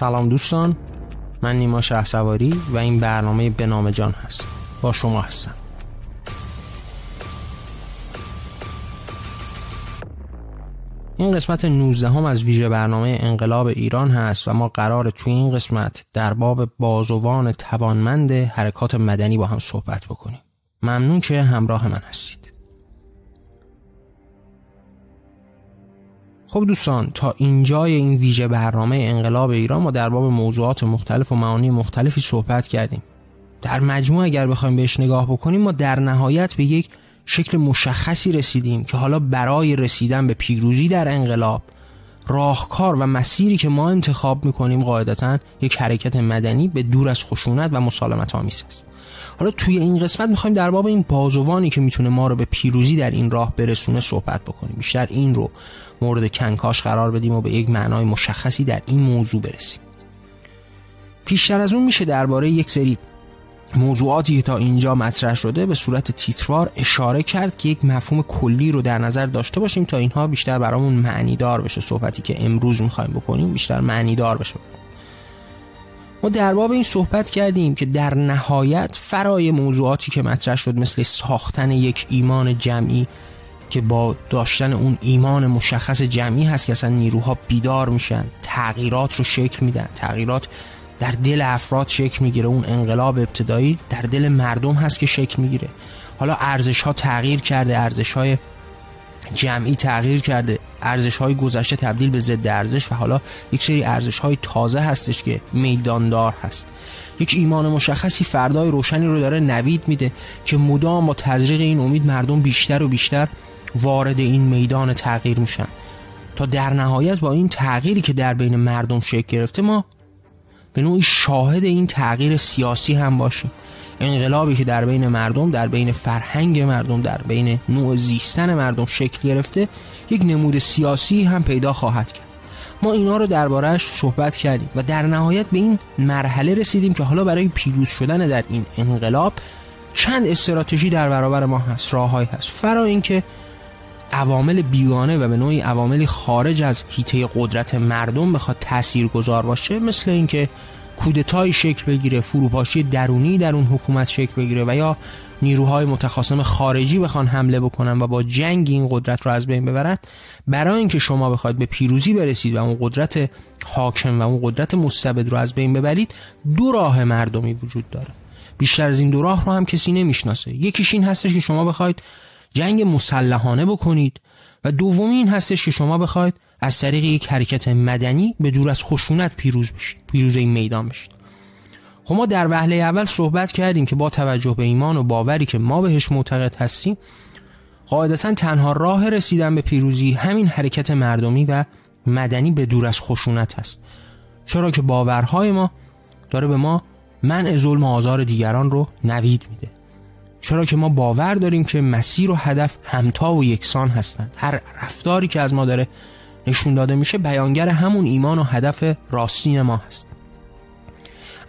سلام دوستان من نیما سواری و این برنامه به نام جان هست. با شما هستم. این قسمت 19 هم از ویژه برنامه انقلاب ایران هست و ما قرار توی این قسمت در باب بازوان توانمند حرکات مدنی با هم صحبت بکنیم. ممنون که همراه من هستید. خب دوستان تا اینجای این ویژه برنامه انقلاب ایران ما در باب موضوعات مختلف و معانی مختلفی صحبت کردیم. در مجموع اگر بخوایم بهش نگاه بکنیم ما در نهایت به یک شکل مشخصی رسیدیم که حالا برای رسیدن به پیروزی در انقلاب راهکار و مسیری که ما انتخاب می‌کنیم قاعدتا یک حرکت مدنی به دور از خشونت و مسالمت آمیز است. حالا توی این قسمت می‌خوایم در باب این بازوانی که می‌تونه ما رو به پیروزی در این راه برسونه صحبت بکنیم. بیشتر این رو مورد کنکاش قرار بدیم و به یک معنای مشخصی در این موضوع برسیم. پیشتر از اون میشه درباره یک سری موضوعاتی که تا اینجا مطرح شده به صورت تیتروار اشاره کرد که یک مفهوم کلی رو در نظر داشته باشیم تا اینها بیشتر برامون معنی دار بشه. صحبتی که امروز می‌خوایم بکنیم بیشتر معنی دار بشه. ما در باب این صحبت کردیم که در نهایت فرای موضوعاتی که مطرح شد مثل ساختن یک ایمان جمعی که با داشتن اون ایمان مشخص جمعی هست که اصلا نیروها بیدار میشن تغییرات رو شکل میدن. تغییرات در دل افراد شکل می‌گیره. اون انقلاب ابتدایی در دل مردم هست که شکل می‌گیره. حالا ارزش ها تغییر کرده ارزش های جمعی تغییر کرده. ارزش های گذشته تبدیل به ضد ارزش و حالا یک سری ارزش های تازه هستش که میداندار هست. یک ایمان مشخصی فردای روشنی رو داره نوید میده که مدام با تزریق این امید مردم بیشتر و بیشتر وارد این میدان تغییر میشن. تا در نهایت با این تغییری که در بین مردم شکل گرفته ما به نوعی شاهد این تغییر سیاسی هم باشیم. انقلابی که در بین مردم در بین فرهنگ مردم در بین نوع زیستن مردم شکل گرفته یک نمود سیاسی هم پیدا خواهد کرد. ما اینا رو دربارهش صحبت کردیم و در نهایت به این مرحله رسیدیم که حالا برای پیروز شدن در این انقلاب چند استراتژی در برابر ما هست راههایی هست. فرا اینکه عوامل بیگانه و به نوعی عواملی خارج از حیطه قدرت مردم بخواد تأثیر گذار باشه مثل اینکه کودتای شکل بگیره فروپاشی درونی در اون حکومت شکل بگیره و یا نیروهای متخاصم خارجی بخوان حمله بکنن و با جنگ این قدرت رو از بین ببرن برای اینکه شما بخواید به پیروزی برسید و اون قدرت حاکم و اون قدرت مستبد رو از بین ببرید دو راه مردمی وجود داره. بیشتر از این دو راه رو هم کسی نمی‌شناسه. یکیش این هستش که شما بخواید جنگ مسلحانه بکنید و دومی این هستش که شما بخواید از طریق یک حرکت مدنی به دور از خشونت پیروز بشید پیروز این میدان بشید خب ما در وهله اول صحبت کردیم که با توجه به ایمان و باوری که ما بهش معتقد هستیم قاعدتا تنها راه رسیدن به پیروزی همین حرکت مردمی و مدنی به دور از خشونت هست چرا که باورهای ما داره به ما منع ظلم و آزار دیگران رو نوید میده. چرا که ما باور داریم که مسیر و هدف همتا و یکسان هستند. هر رفتاری که از ما داره نشون داده میشه بیانگر همون ایمان و هدف راستین ما هست.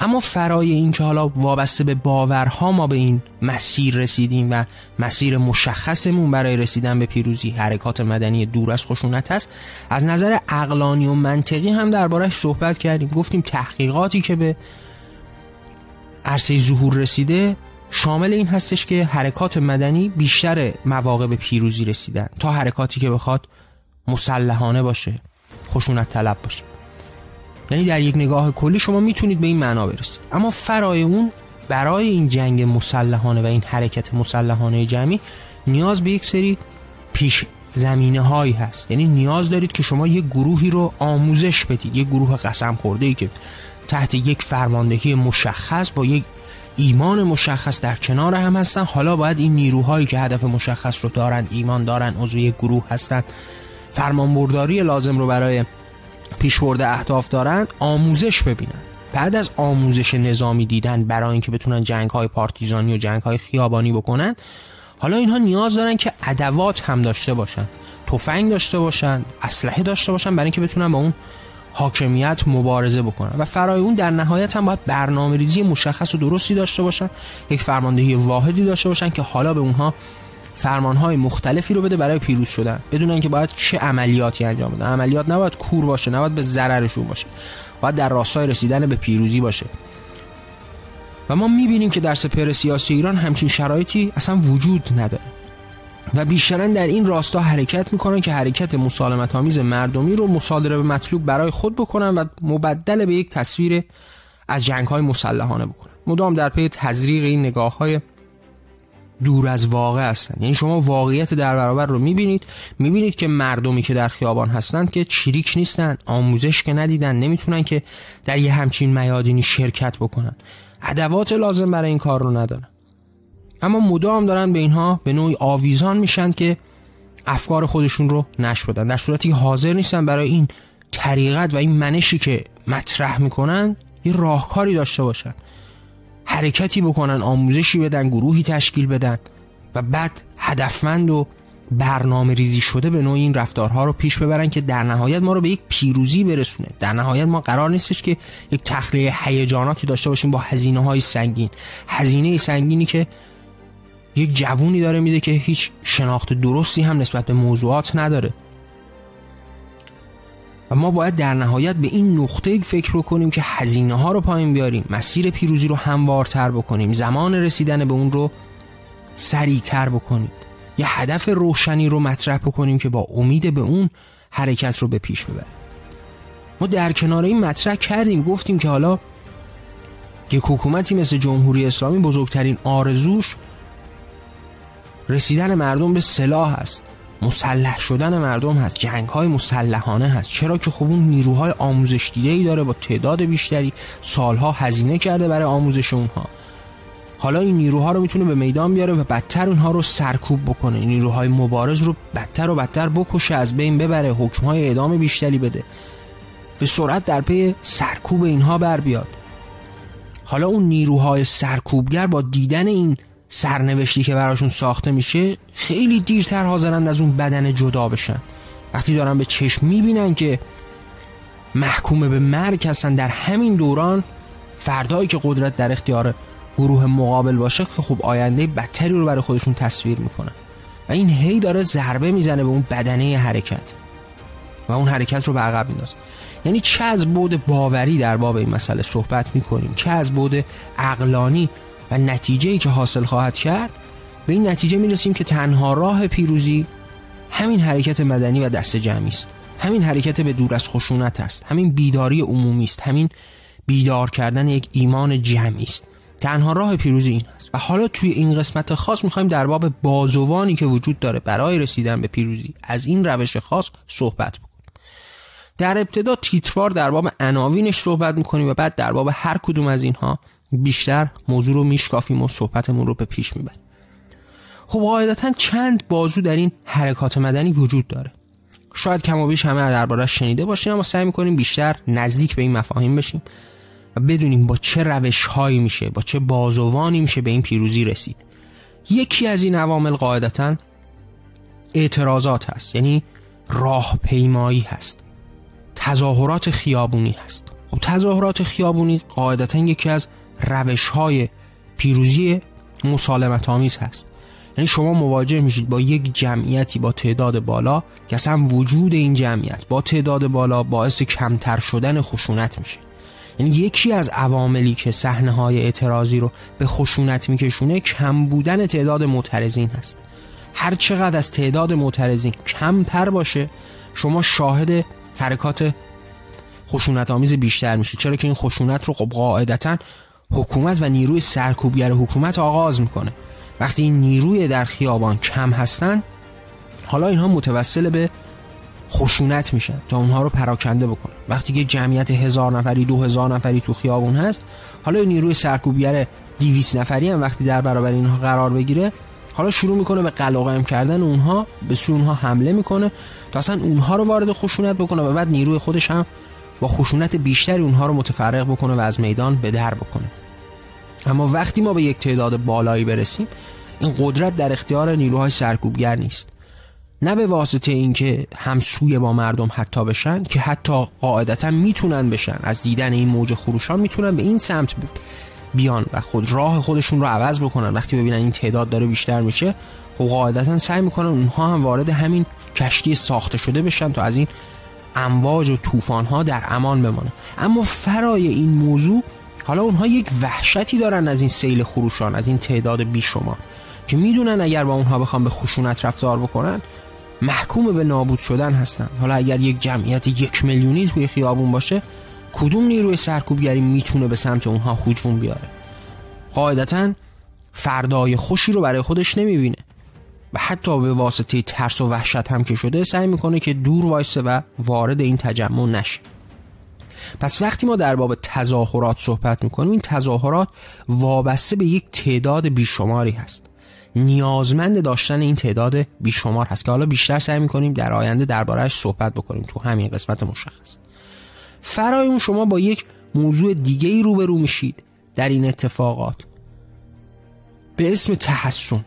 اما فرای این که حالا وابسته به باورها ما به این مسیر رسیدیم و مسیر مشخصمون برای رسیدن به پیروزی حرکات مدنی دور از خشونت هست از نظر اقلانی و منطقی هم دربارش صحبت کردیم. گفتیم تحقیقاتی که به عرصه ظهور رسیده شامل این هستش که حرکات مدنی بیشتر مواقع به پیروزی رسیدن. تا حرکاتی که بخواد مسلحانه باشه خشونت طلب باشه. یعنی در یک نگاه کلی شما می‌تونید به این معنا برسید. اما فرای اون برای این جنگ مسلحانه و این حرکت مسلحانه جمعی نیاز به یک سری پیش زمینه هایی هست. یعنی نیاز دارید که شما یک گروهی رو آموزش بدید. یک گروه قسم خورده ای که تحت یک فرماندهی مشخص با یک ایمان مشخص در کنار هم هستن. حالا باید این نیروهایی که هدف مشخص رو دارند ایمان دارن عضو یک گروه هستند فرمانبرداری لازم رو برای پیشورده اهداف دارند آموزش ببینن. بعد از آموزش نظامی دیدن برای اینکه بتونن جنگ های پارتیزانی و جنگ های خیابانی بکنن حالا اینها نیاز دارن که ادوات هم داشته باشن تفنگ داشته باشن اسلحه داشته باشن برای اینکه بتونن با اون حاکمیت مبارزه بکنن. و فرای اون در نهایت هم باید برنامه ریزی مشخص و درستی داشته باشن یک فرماندهی واحدی داشته باشن که حالا به اونها فرمانهای مختلفی رو بده برای پیروز شدن. بدونن که باید چه عملیاتی انجام بدن. عملیات نباید کور باشه نباید به ضررشون باشه. باید در راستای رسیدن به پیروزی باشه. و ما می‌بینیم که در سپر سیاسی ایران همچین شرایطی اصلا وجود نداره. و بیشترا در این راستا حرکت می‌کنن که حرکت مسالمت آمیز مردمی رو مصادره به مطلوب برای خود بکنن و مبدل به یک تصویر از جنگ های مسلحانه بکنن. مدام در پی تزریق این نگاه های دور از واقع هستن. یعنی شما واقعیت در برابر رو می‌بینید. می‌بینید که مردمی که در خیابان هستند که چریک نیستن آموزش که ندیدن نمی‌تونن که در یه همچین میادینی شرکت بکنن. ادوات لازم برای این کار رو ندارن. اما مدام دارن به اینها به نوعی آویزان میشن که افکار خودشون رو نشر بدن. در صورتی حاضر نیستن برای این طریقت و این منشی که مطرح می‌کنن یه راهکاری داشته باشن. حرکتی بکنن آموزشی بدن گروهی تشکیل بدن و بعد هدفمند و برنامه ریزی شده به نوع این رفتارها رو پیش ببرن که در نهایت ما رو به یک پیروزی برسونه. در نهایت ما قرار نیستش که یک تخلیه هیجاناتی داشته باشیم با هزینه های سنگین. هزینه سنگینی که یک جوونی داره میده که هیچ شناخت درستی هم نسبت به موضوعات نداره. و ما باید در نهایت به این نقطه فکر بکنیم که هزینه ها رو پایین بیاریم مسیر پیروزی رو هموارتر بکنیم زمان رسیدن به اون رو سریعتر بکنیم. یه هدف روشنی رو مطرح بکنیم که با امید به اون حرکت رو به پیش ببریم. ما در کنار این مطرح کردیم گفتیم که حالا یک حکومتی مثل جمهوری اسلامی بزرگترین آرزوش رسیدن مردم به سلاح است مسلح شدن مردم هست. جنگ های مسلحانه هست. چرا که خب اون نیروهای آموزش دیده ای داره با تعداد بیشتری سالها هزینه کرده برای آموزش اونها. حالا این نیروها رو می‌تونه به میدان بیاره و بدتر اونها رو سرکوب بکنه. نیروهای مبارز رو بدتر و بدتر بکشه از بین ببره حکمهای اعدام بیشتری بده. به سرعت در پی سرکوب اینها بر بیاد. حالا اون نیروهای سرکوبگر با دیدن این سرنوشتی که براشون ساخته میشه خیلی دیرتر حاضرند از اون بدن جدا بشن. وقتی دارن به چشم می‌بینن که محکوم به مرگ هستن در همین دوران فردایی که قدرت در اختیار گروه مقابل باشه که خب آینده بدتری رو برای خودشون تصویر می‌کنن و این هی داره ضربه می‌زنه به اون بدنه حرکت. و اون حرکت رو به عقب میندازه. یعنی چه از بود باوری در باب این مسئله صحبت می‌کنیم چه از بود عقلانی و نتیجه ای که حاصل خواهد کرد به این نتیجه می‌رسیم که تنها راه پیروزی همین حرکت مدنی و دست جمعی است. همین حرکت به دور از خشونت است. همین بیداری عمومی است. همین بیدار کردن یک ایمان جمعی است. تنها راه پیروزی این است. و حالا توی این قسمت خاص می‌خوایم در باب بازوانی که وجود داره برای رسیدن به پیروزی از این روش خاص صحبت بکنیم. در ابتدا تیتروار در باب عناوینش صحبت می‌کنیم و بعد در باب هر کدوم از اینها بیشتر موضوع رو میشکافیم و صحبتمون رو به پیش می‌بریم. خب قاعدتا چند بازو در این حرکات مدنی وجود داره. شاید کم و بیش همه دربارش شنیده باشیم اما سعی می‌کنیم بیشتر نزدیک به این مفاهیم بشیم و بدونیم با چه روش هایی میشه با چه بازوانی میشه به این پیروزی رسید. یکی از این عوامل قاعدتا اعتراضات هست یعنی راه پیمایی هست. تظاهرات خیابونی هست. و خب تظاهرات خیابونی قاعدتا یکی از روش های پیروزی مسالمت آمیز هست. یعنی شما مواجه میشید با یک جمعیتی با تعداد بالا که اصلا وجود این جمعیت با تعداد بالا باعث کمتر شدن خشونت میشه. یعنی یکی از عواملی که صحنه های اعتراضی رو به خشونت میکشونه کم بودن تعداد معترضین هست. هر چقدر از تعداد معترضین کمتر باشه شما شاهد حرکات خشونت آمیز بیشتر میشید. چرا که این خشونت رو خب قاعدتا حکومت و نیروی سرکوبگر حکومت آغاز می‌کنه. وقتی این نیروی در خیابان کم هستن حالا اینها متوسل به خشونت میشن تا اونها رو پراکنده بکنه وقتی که جمعیت هزار نفری دو هزار نفری تو خیابون هست حالا نیروی سرکوبگر دیویس نفری هم وقتی در برابر اینها قرار بگیره حالا شروع می‌کنه به قلقم کردن اونها به سوی اونها حمله می‌کنه تا اصلا اونها رو وارد خشونت بکنه و بعد نیروی خودش هم با خشونت بیشتری اونها رو متفرق بکنه و از میدان به در بکنه. اما وقتی ما به یک تعداد بالایی برسیم این قدرت در اختیار نیروهای سرکوبگر نیست. نه به واسطه اینکه همسوی با مردم حتی بشن که حتی قاعدتا می‌تونن بشن. از دیدن این موج خروشان می‌تونن به این سمت بیان و خود راه خودشون رو عوض بکنن. وقتی ببینن این تعداد داره بیشتر میشه خب قاعدتا سعی می‌کنن اونها هم وارد همین کشتی ساخته شده بشن تا از این امواج و طوفان در امان بمانه. اما فرای این موضوع حالا اونها یک وحشتی دارن از این سیل خروشان از این تعداد بیشمار که می‌دونن اگر با اونها بخوام به خشونت رفتار بکنن محکوم به نابود شدن هستن. حالا اگر یک جمعیت یک میلیونی توی خیابون باشه کدوم نیروی سرکوبگری می‌تونه به سمت اونها هجوم بیاره؟ قاعدتا فردای خوشی رو برای خودش نمی‌بینه. و حتی به واسطه ترس و وحشت هم که شده سعی می‌کنه که دور وایسه و وارد این تجمع نشه. پس وقتی ما در باب تظاهرات صحبت می‌کنیم این تظاهرات وابسته به یک تعداد بیشماری هست. نیازمند داشتن این تعداد بیشمار هست که حالا بیشتر سعی می‌کنیم در آینده دربارهش صحبت بکنیم تو همین قسمت مشخص. فرای اون شما با یک موضوع دیگه ای روبرو میشید در این اتفاقات. به اسم تحسن.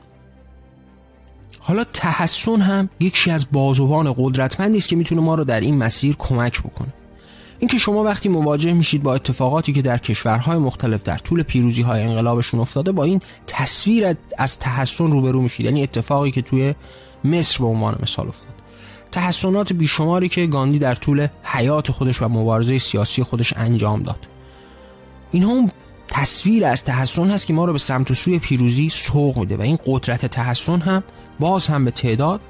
حالا تحسن هم یکی از بازوان قدرتمندی است که می‌تونه ما رو در این مسیر کمک بکنه. اینکه شما وقتی مواجه میشید با اتفاقاتی که در کشورهای مختلف در طول پیروزی های انقلابشون افتاده با این تصویر از تحسن روبرو میشید. یعنی اتفاقی که توی مصر به عنوان مثال افتاد. تحسنات بیشماری که گاندی در طول حیات خودش و مبارزه سیاسی خودش انجام داد. اینها اون تصویر از تحسن هست که ما رو به سمت و سوی پیروزی سوق میده و این قدرت تحسن هم باز هم به تعداد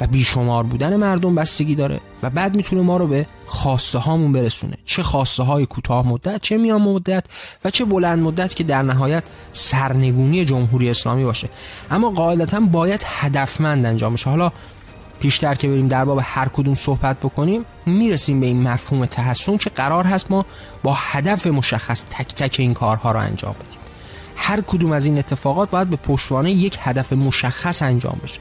و بیشمار بودن مردم بستگی داره و بعد می‌تونه ما رو به خواسته هامون برسونه. چه خواسته های کوتاه مدت چه میان مدت و چه بلند مدت که در نهایت سرنگونی جمهوری اسلامی باشه. اما قاعدتا باید هدفمند انجام بشه. حالا پیشتر که بریم در باب هر کدوم صحبت بکنیم می‌رسیم به این مفهوم تحسن که قرار هست ما با هدف مشخص تک تک این کارها رو انجام بدیم. هر کدوم از این اتفاقات باید به پشتوانه یک هدف مشخص انجام بشه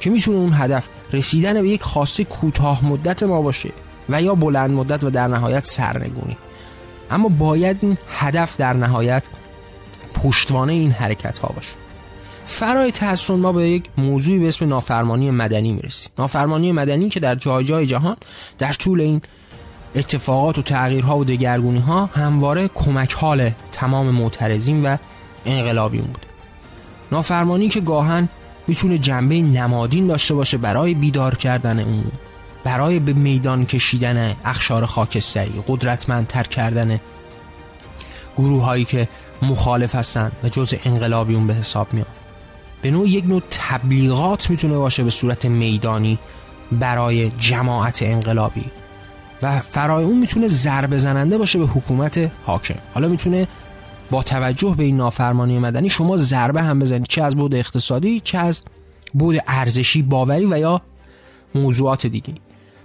که می‌تونه اون هدف رسیدن به یک خاصه کوتاه مدت ما باشه و یا بلند مدت و در نهایت سرنگونی. اما باید این هدف در نهایت پشتوانه این حرکت ها باشه. فرای تحسن ما به یک موضوعی به اسم نافرمانی مدنی می‌رسیم. نافرمانی مدنی که در جای جای جهان در طول این اتفاقات و تغییرها و دگرگونی ها همواره کمک حال تمام معترضین و انقلابیون بوده. نافرمانی که گاهن می‌تونه جنبه نمادین داشته باشه برای بیدار کردن اون برای به میدان کشیدن اخشار خاکستری قدرتمندتر کردن گروه هایی که مخالف هستن و جز انقلابیون به حساب میان به نوع یک نوع تبلیغات می‌تونه باشه به صورت میدانی برای جماعت انقلابی. و فرای اون می‌تونه ضربه زننده باشه به حکومت حاکم. حالا می‌تونه با توجه به این نافرمانی مدنی شما ضربه هم بزنید چه از بود اقتصادی چه از بود ارزشی باوری و یا موضوعات دیگه.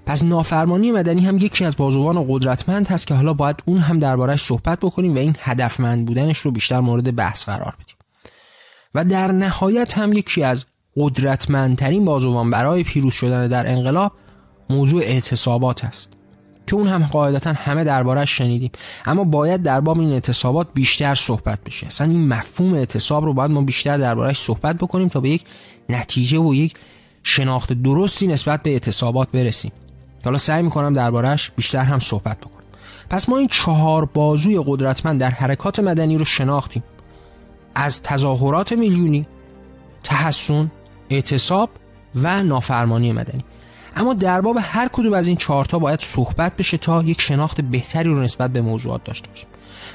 پس نافرمانی مدنی هم یکی از بازوان قدرتمند هست که حالا باید اون هم دربارهش صحبت بکنیم و این هدفمند بودنش رو بیشتر مورد بحث قرار بدیم. و در نهایت هم یکی از قدرتمندترین بازوان برای پیروز شدن در انقلاب موضوع اعتصابات است. که اون هم قاعدتا همه دربارش شنیدیم. اما باید در باب این اعتصابات بیشتر صحبت بشه. اصلا این مفهوم اعتصاب رو باید ما بیشتر دربارش صحبت بکنیم تا به یک نتیجه و یک شناخت درستی نسبت به اعتصابات برسیم. حالا سعی می‌کنم دربارش بیشتر هم صحبت بکنم. پس ما این چهار بازوی قدرتمند در حرکات مدنی رو شناختیم. از تظاهرات میلیونی تحسن اعتصاب و نافرمانی مدنی. اما در باب هر کدوم از این چهارتا باید صحبت بشه تا یک شناخت بهتری رو نسبت به موضوعات داشته باشیم.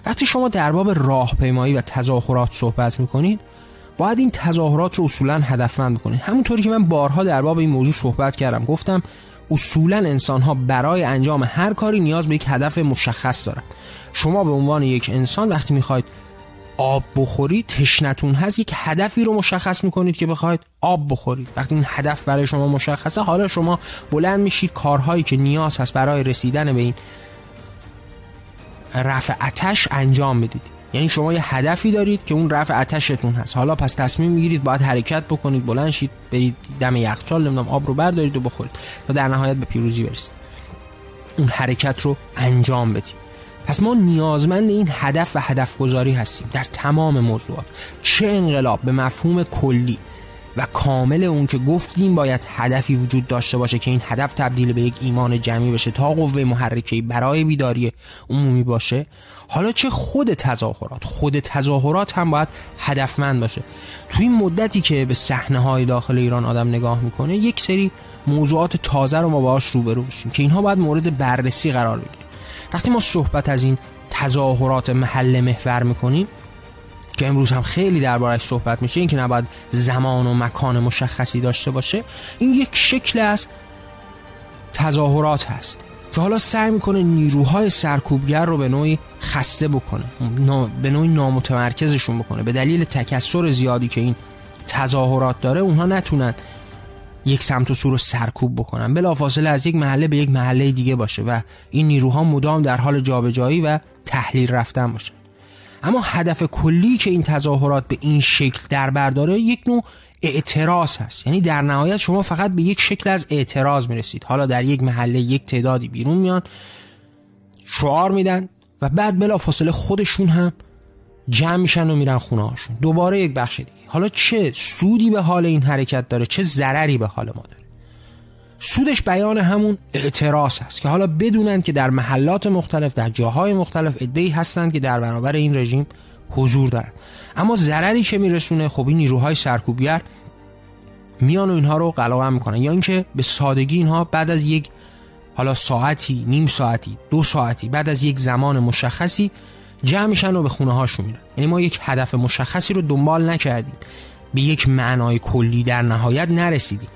وقتی شما در باب راهپیمایی و تظاهرات صحبت می‌کنید باید این تظاهرات رو اصولا هدفمند بکنید. همونطوری که من بارها در باب این موضوع صحبت کردم گفتم اصولا انسان ها برای انجام هر کاری نیاز به یک هدف مشخص دارن. شما به عنوان یک انسان وقتی می‌خواید آب بخورید تشنتون هست. یک هدفی رو مشخص می‌کنید که بخواید آب بخورید. وقتی این هدف برای شما مشخصه حالا شما بلند میشید. کارهایی که نیاز هست برای رسیدن به این رفع اتش انجام بدید. یعنی شما یه هدفی دارید که اون رفع اتشتون هست. حالا پس تصمیم می‌گیرید باید حرکت بکنید. بلند شید برید دم یخچال نمی‌دونم آب رو بردارید و بخورید. تا در نهایت به پیروزی برسید. اون حرکت رو انجام بدید. پس ما نیازمند این هدف و هدف گذاری هستیم در تمام موضوعات. چه انقلاب؟ به مفهوم کلی. و کامل اون که گفتیم باید هدفی وجود داشته باشه که این هدف تبدیل به یک ایمان جمعی بشه تا قوه محرکه برای بیداری عمومی باشه. حالا چه خود تظاهرات؟ خود تظاهرات هم باید هدفمند باشه. توی این مدتی که به صحنه های داخل ایران آدم نگاه می‌کنه یک سری موضوعات تازه رو ما باهاش روبرو بشیم که اینها باید مورد بررسی قرار بگیره وقتی ما صحبت از این تظاهرات محل محور می‌کنیم که امروز هم خیلی دربارش صحبت میشه اینکه نباید زمان و مکان مشخصی داشته باشه این یک شکل از تظاهرات هست که حالا سعی می‌کنه نیروهای سرکوبگر رو به نوعی خسته بکنه به نوعی نامتمرکزشون بکنه. به دلیل تکسر زیادی که این تظاهرات داره اونها نتونن یک سمت و سو رو سرکوب بکنن. بلافاصله از یک محله به یک محله دیگه باشه و این نیروها مدام در حال جابجایی و تحلیل رفتن باشه. اما هدف کلی که این تظاهرات به این شکل در برداره یک نوع اعتراض هست. یعنی در نهایت شما فقط به یک شکل از اعتراض می‌رسید. حالا در یک محله یک تعدادی بیرون میان شعار میدن و بعد بلا فاصله خودشون هم جمع میشن و میرن خونه هاشون. دوباره یک بخش دیگه. حالا چه سودی به حال این حرکت داره چه ضرری به حال ما داره. سودش بیان همون اعتراض هست که حالا بدونن که در محلات مختلف در جاهای مختلف ادهی هستند که در برابر این رژیم حضور دارن. اما ضرری که میرسونه خب این نیروهای سرکوبگر میان و اینها رو قلقم می‌کنن. یا اینکه به سادگی اینها بعد از یک حالا ساعتی نیم ساعتی دو ساعتی بعد از یک زمان مشخصی جمع میشن و به خونه هاشون میرن. یعنی ما یک هدف مشخصی رو دنبال نکردیم. به یک معنای کلی در نهایت نرسیدیم.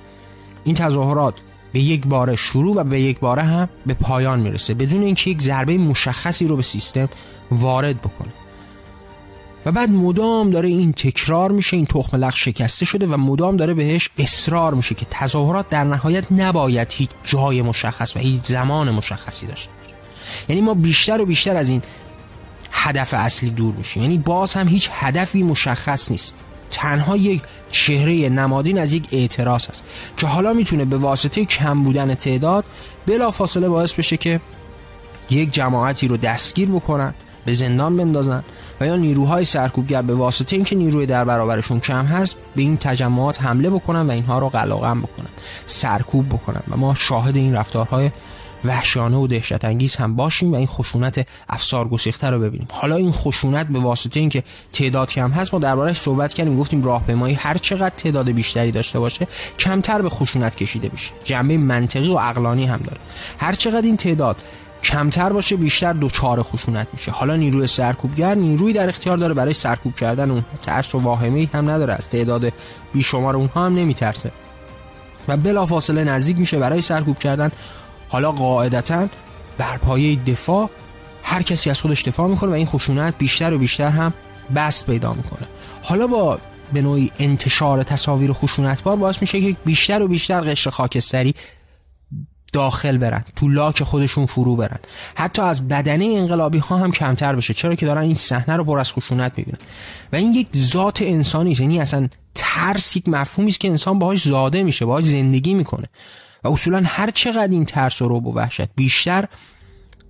این تظاهرات به یک باره شروع و به یک باره هم به پایان می‌رسه. بدون اینکه یک ضربه مشخصی رو به سیستم وارد بکنه. و بعد مدام داره این تکرار میشه این تخم لغ شکسته شده و مدام داره بهش اصرار میشه که تظاهرات در نهایت نباید هیچ جای مشخص و هیچ زمان مشخصی داشته یعنی ما بیشتر و بیشتر از این هدف اصلی دور میشیم یعنی باز هم هیچ هدفی مشخص نیست. تنها یک چهره نمادین از یک اعتراض است که حالا می‌تونه به واسطه کم بودن تعداد بلا فاصله باعث بشه که یک جماعتی رو دستگیر بکنن به زندان بندازن و یا نیروهای سرکوبگر به واسطه اینکه نیروی در برابرشون کم هست به این تجمعات حمله بکنن و اینها رو قلاقم بکنن سرکوب بکنن و ما شاهد این رفتارهای وحشانه و دهشت انگیز هم باشیم و این خشونت افسار گسیخته رو ببینیم. حالا این خشونت به واسطه اینکه تعداد کم هست ما دربارش صحبت کردیم گفتیم راهپیمایی هر چقدر تعداد بیشتری داشته باشه کمتر به خشونت کشیده میشه جنبه منطقی و عقلانی هم داره. هر چقدر این تعداد کمتر باشه بیشتر دوچار خشونت میشه. حالا نیروی سرکوبگر نیروی در اختیار داره برای سرکوب کردن اون ترس و واهمه هم نداره از تعداد بیشمار اونها هم نمیترسه. و بلافاصله نزدیک میشه برای سرکوب کردن حالا قاعدتا بر پایه دفاع هر کسی از خودش دفاع می‌کنه و این خشونت بیشتر و بیشتر هم بست پیدا می‌کنه. حالا با به نوعی انتشار تصاویر خشونتبار باعث میشه که بیشتر و بیشتر قشر خاکستری داخل برن تو لاک خودشون فرو برن. حتی از بدنه انقلابی ها هم کمتر بشه. چرا که دارن این صحنه رو پر از خشونت می‌بینن. و این یک ذات انسانی یعنی اصلا ترس یک مفهومی است که انسان باهاش زاده میشه باهاش زندگی می‌کنه. و اصولا هر چقدر این ترس و رو و وحشت بیشتر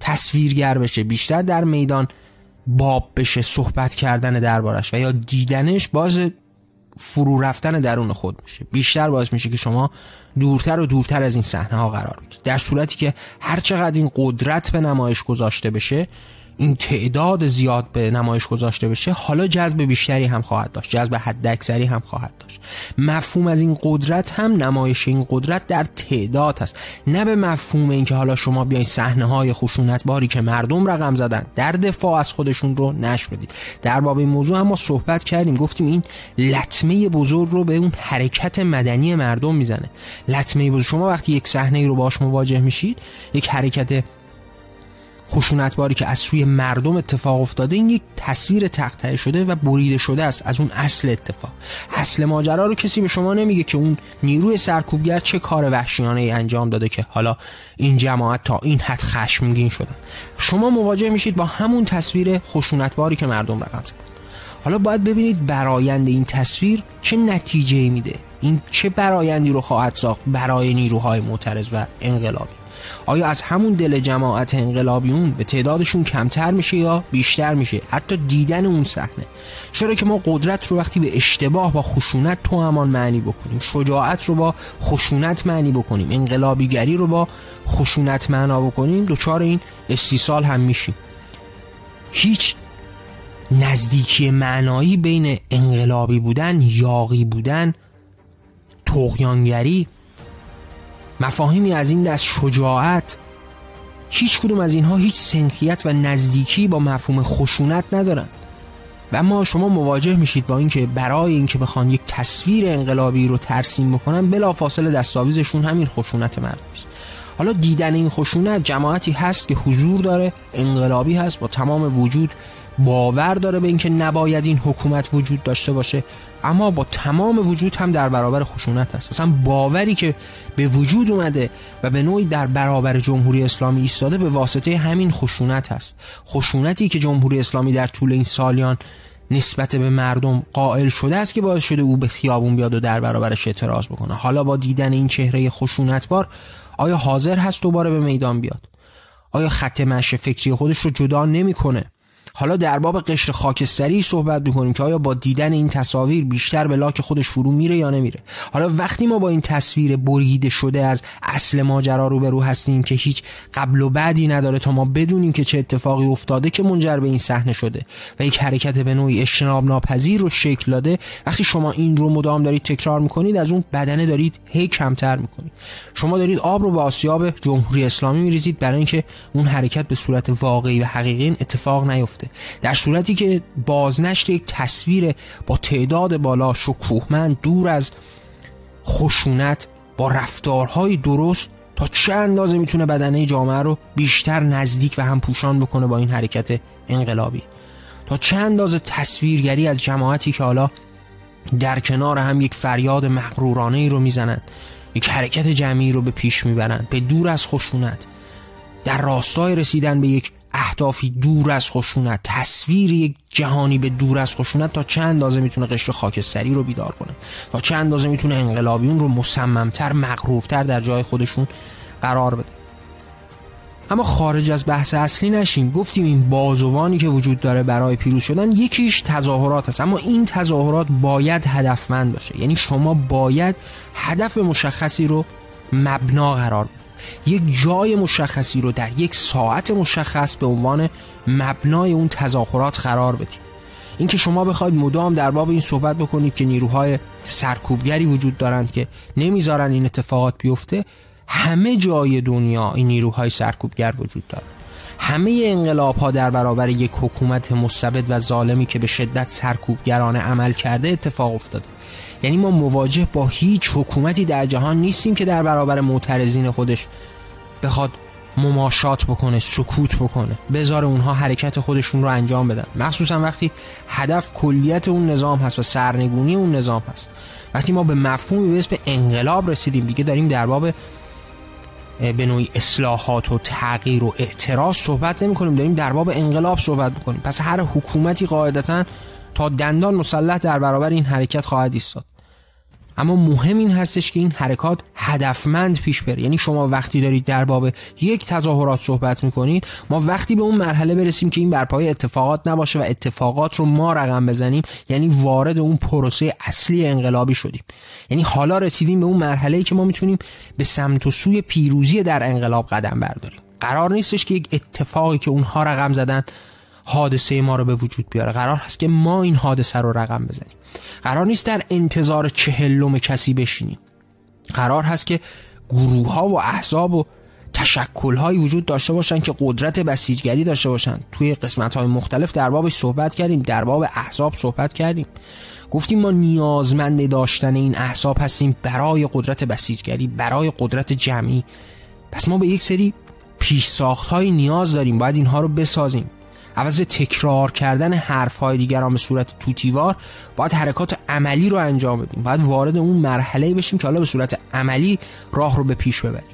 تصویرگر بشه بیشتر در میدان باب بشه صحبت کردن دربارش و یا دیدنش باز فرو رفتن درون خود میشه. بیشتر باعث میشه که شما دورتر و دورتر از این صحنه ها قرار بگیرید. در صورتی که هر چقدر این قدرت به نمایش گذاشته بشه این تعداد زیاد به نمایش گذاشته بشه حالا جذب بیشتری هم خواهد داشت جذب حد اکثری هم خواهد داشت. مفهوم از این قدرت هم نمایش این قدرت در تعداد هست نه به مفهوم اینکه حالا شما بیاین صحنه های خشونت باری که مردم رقم زدن در دفاع از خودشون رو نش بدید. در باب این موضوع هم ما صحبت کردیم گفتیم این لطمه بزرگ رو به اون حرکت مدنی مردم می‌زنه. لطمه بزرگ شما وقتی یک صحنه رو باش مواجه میشید یک حرکت خشونتباری که از سوی مردم اتفاق افتاده این یک تصویر تقطعه شده و بریده شده است از اون اصل اتفاق. اصل ماجرا رو کسی به شما نمیگه که اون نیروی سرکوبگر چه کار وحشیانه ای انجام داده که حالا این جماعت تا این حد خشمگین شدن شما مواجه میشید با همون تصویر خشونتباری که مردم رقم زدن حالا باید ببینید برایند این تصویر چه نتیجه میده. این چه برایندی رو خواهد ساخت برای نیروهای معترض و انقلابی. آیا از همون دل جماعت انقلابیون به تعدادشون کمتر میشه یا بیشتر میشه؟ حتی دیدن اون صحنه. چرا که ما قدرت رو وقتی به اشتباه با خشونت تو همان معنی بکنیم؟ شجاعت رو با خشونت معنی بکنیم. انقلابیگری رو با خشونت معنا بکنیم. دوچار این استیصال هم میشیم. هیچ نزدیکی معنایی بین انقلابی بودن یاقی بودن تغیانگری مفاهیمی از این دست شجاعت هیچ کدوم از اینها هیچ سنخیت و نزدیکی با مفهوم خشونت ندارن. و اما شما مواجه میشید با اینکه برای اینکه بخوان یک تصویر انقلابی رو ترسیم بکنن بلافاصله دستاویزشون همین خشونت مردم است. حالا دیدن این خشونت جماعتی هست که حضور داره انقلابی هست با تمام وجود باور داره به اینکه نباید این حکومت وجود داشته باشه. اما با تمام وجود هم در برابر خشونت هست. اصلا باوری که به وجود اومده و به نوعی در برابر جمهوری اسلامی ایستاده به واسطه همین خشونت هست. خشونتی که جمهوری اسلامی در طول این سالیان نسبت به مردم قائل شده است که باعث شده او به خیابون بیاد و در برابرش اعتراض بکنه. حالا با دیدن این چهره خشونتبار آیا حاضر هست دوباره به میدان بیاد؟ آیا خط مش فکری خودش رو جدا نمی‌کنه؟ حالا در باب قشر خاکستری صحبت می‌کنیم که آیا با دیدن این تصاویر بیشتر به لاک خودش فرو میره یا نمیره؟ حالا وقتی ما با این تصویر بریده شده از اصل ماجرا رو هستیم که هیچ قبل و بعدی نداره تا ما بدونیم که چه اتفاقی افتاده که منجر به این صحنه شده و یک حرکت به نوعی اجتناب ناپذیر رو شکل داده وقتی شما این رو مدام دارید تکرار می‌کنید از اون بدنه دارید هی کمتر می‌کنید. شما دارید آب رو به آسیاب جمهوری اسلامی میریزید برای اینکه اون حرکت به صورت واقعی و حقیقی اتفاق نیفته. در صورتی که بازنشر یک تصویر با تعداد بالا شکوهمند دور از خشونت با رفتارهای درست تا چه اندازه می‌تونه بدنه جامعه رو بیشتر نزدیک و هم پوشان بکنه با این حرکت انقلابی؟ تا چه اندازه تصویرگری از جماعتی که حالا در کنار هم یک فریاد مغرورانه ای رو می‌زنند یک حرکت جمعی رو به پیش می‌برند به دور از خشونت در راستای رسیدن به یک اهدافی دور از خشونت تصویر یک جهانی به دور از خشونت تا چند اندازه می‌تونه قشر خاکستری رو بیدار کنه؟ تا چند اندازه می‌تونه انقلابیون رو مصممتر مغرورتر در جای خودشون قرار بده؟ اما خارج از بحث اصلی نشیم. گفتیم این بازوانی که وجود داره برای پیروز شدن یکیش تظاهرات هست اما این تظاهرات باید هدفمند باشه. یعنی شما باید هدف مشخصی رو مبنا قرار بدید. یک جای مشخصی رو در یک ساعت مشخص به عنوان مبنای اون تظاهرات قرار بدید. اینکه شما بخواید مدام در باب این صحبت بکنید که نیروهای سرکوبگری وجود دارند که نمی‌ذارن این اتفاقات بیفته همه جای دنیا این نیروهای سرکوبگر وجود دارند. همه انقلاب ها در برابر یک حکومت مستبد و ظالمی که به شدت سرکوبگرانه عمل کرده اتفاق افتاده. یعنی ما مواجه با هیچ حکومتی در جهان نیستیم که در برابر معترضین خودش بخواد مماشات بکنه سکوت بکنه بذار اونها حرکت خودشون رو انجام بدن. مخصوصا وقتی هدف کلیت اون نظام هست و سرنگونی اون نظام هست. وقتی ما به مفهومی به اسم انقلاب رسیدیم دیگه داریم در باب به نوعی اصلاحات و تغییر و اعتراض صحبت نمی کنیم داریم در باب انقلاب صحبت بکنیم پس هر حکومتی قاعدتا تا دندان مسلح در برابر این حرکت خواهد ایستاد. اما مهم این هستش که این حرکات هدفمند پیش بره. یعنی شما وقتی دارید در باب یک تظاهرات صحبت می‌کنید ما وقتی به اون مرحله برسیم که این برپای اتفاقات نباشه و اتفاقات رو ما رقم بزنیم یعنی وارد اون پروسه اصلی انقلابی شدیم. یعنی حالا رسیدیم به اون مرحله که ما می‌تونیم به سمت و سوی پیروزی در انقلاب قدم برداریم. قرار نیستش که یک اتفاقی که اونها رقم زدن حادثه ما رو به وجود بیاره. قرار هست که ما این حادثه رو رقم بزنیم. قرار نیست در انتظار چهلم کسی بشینیم. قرار هست که گروه ها و احزاب و تشکل های وجود داشته باشن که قدرت بسیجگری داشته باشن توی قسمت های مختلف در بابش صحبت کردیم در باب احزاب صحبت کردیم. گفتیم ما نیازمند داشتن این احزاب هستیم برای قدرت بسیجگری برای قدرت جمعی. پس ما به یک سری پیش ساخت های نیاز داریم. باید اینها رو بسازیم. عوض تکرار کردن حرف های دیگران به صورت توتیوار باید حرکات عملی رو انجام بدیم. باید وارد اون مرحله بشیم که حالا به صورت عملی راه رو به پیش ببریم.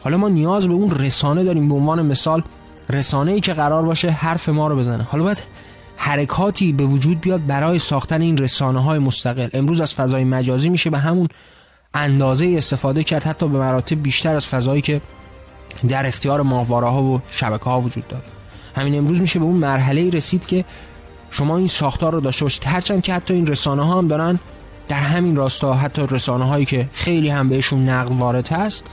حالا ما نیاز به اون رسانه داریم. به عنوان مثال رسانه ای که قرار باشه حرف ما رو بزنه. حالا باید حرکاتی به وجود بیاد برای ساختن این رسانه های مستقل. امروز از فضای مجازی میشه به همون اندازه استفاده کرد حتی به مراتب بیشتر از فضایی که در اختیار ماهواره ها و شبکه ها وجود داره. همین امروز میشه به اون مرحله رسید که شما این ساختار رو داشته باشید. هرچند که حتی این رسانه ها هم دارن در همین راستا حتی رسانه هایی که خیلی هم بهشون نقل وارد هست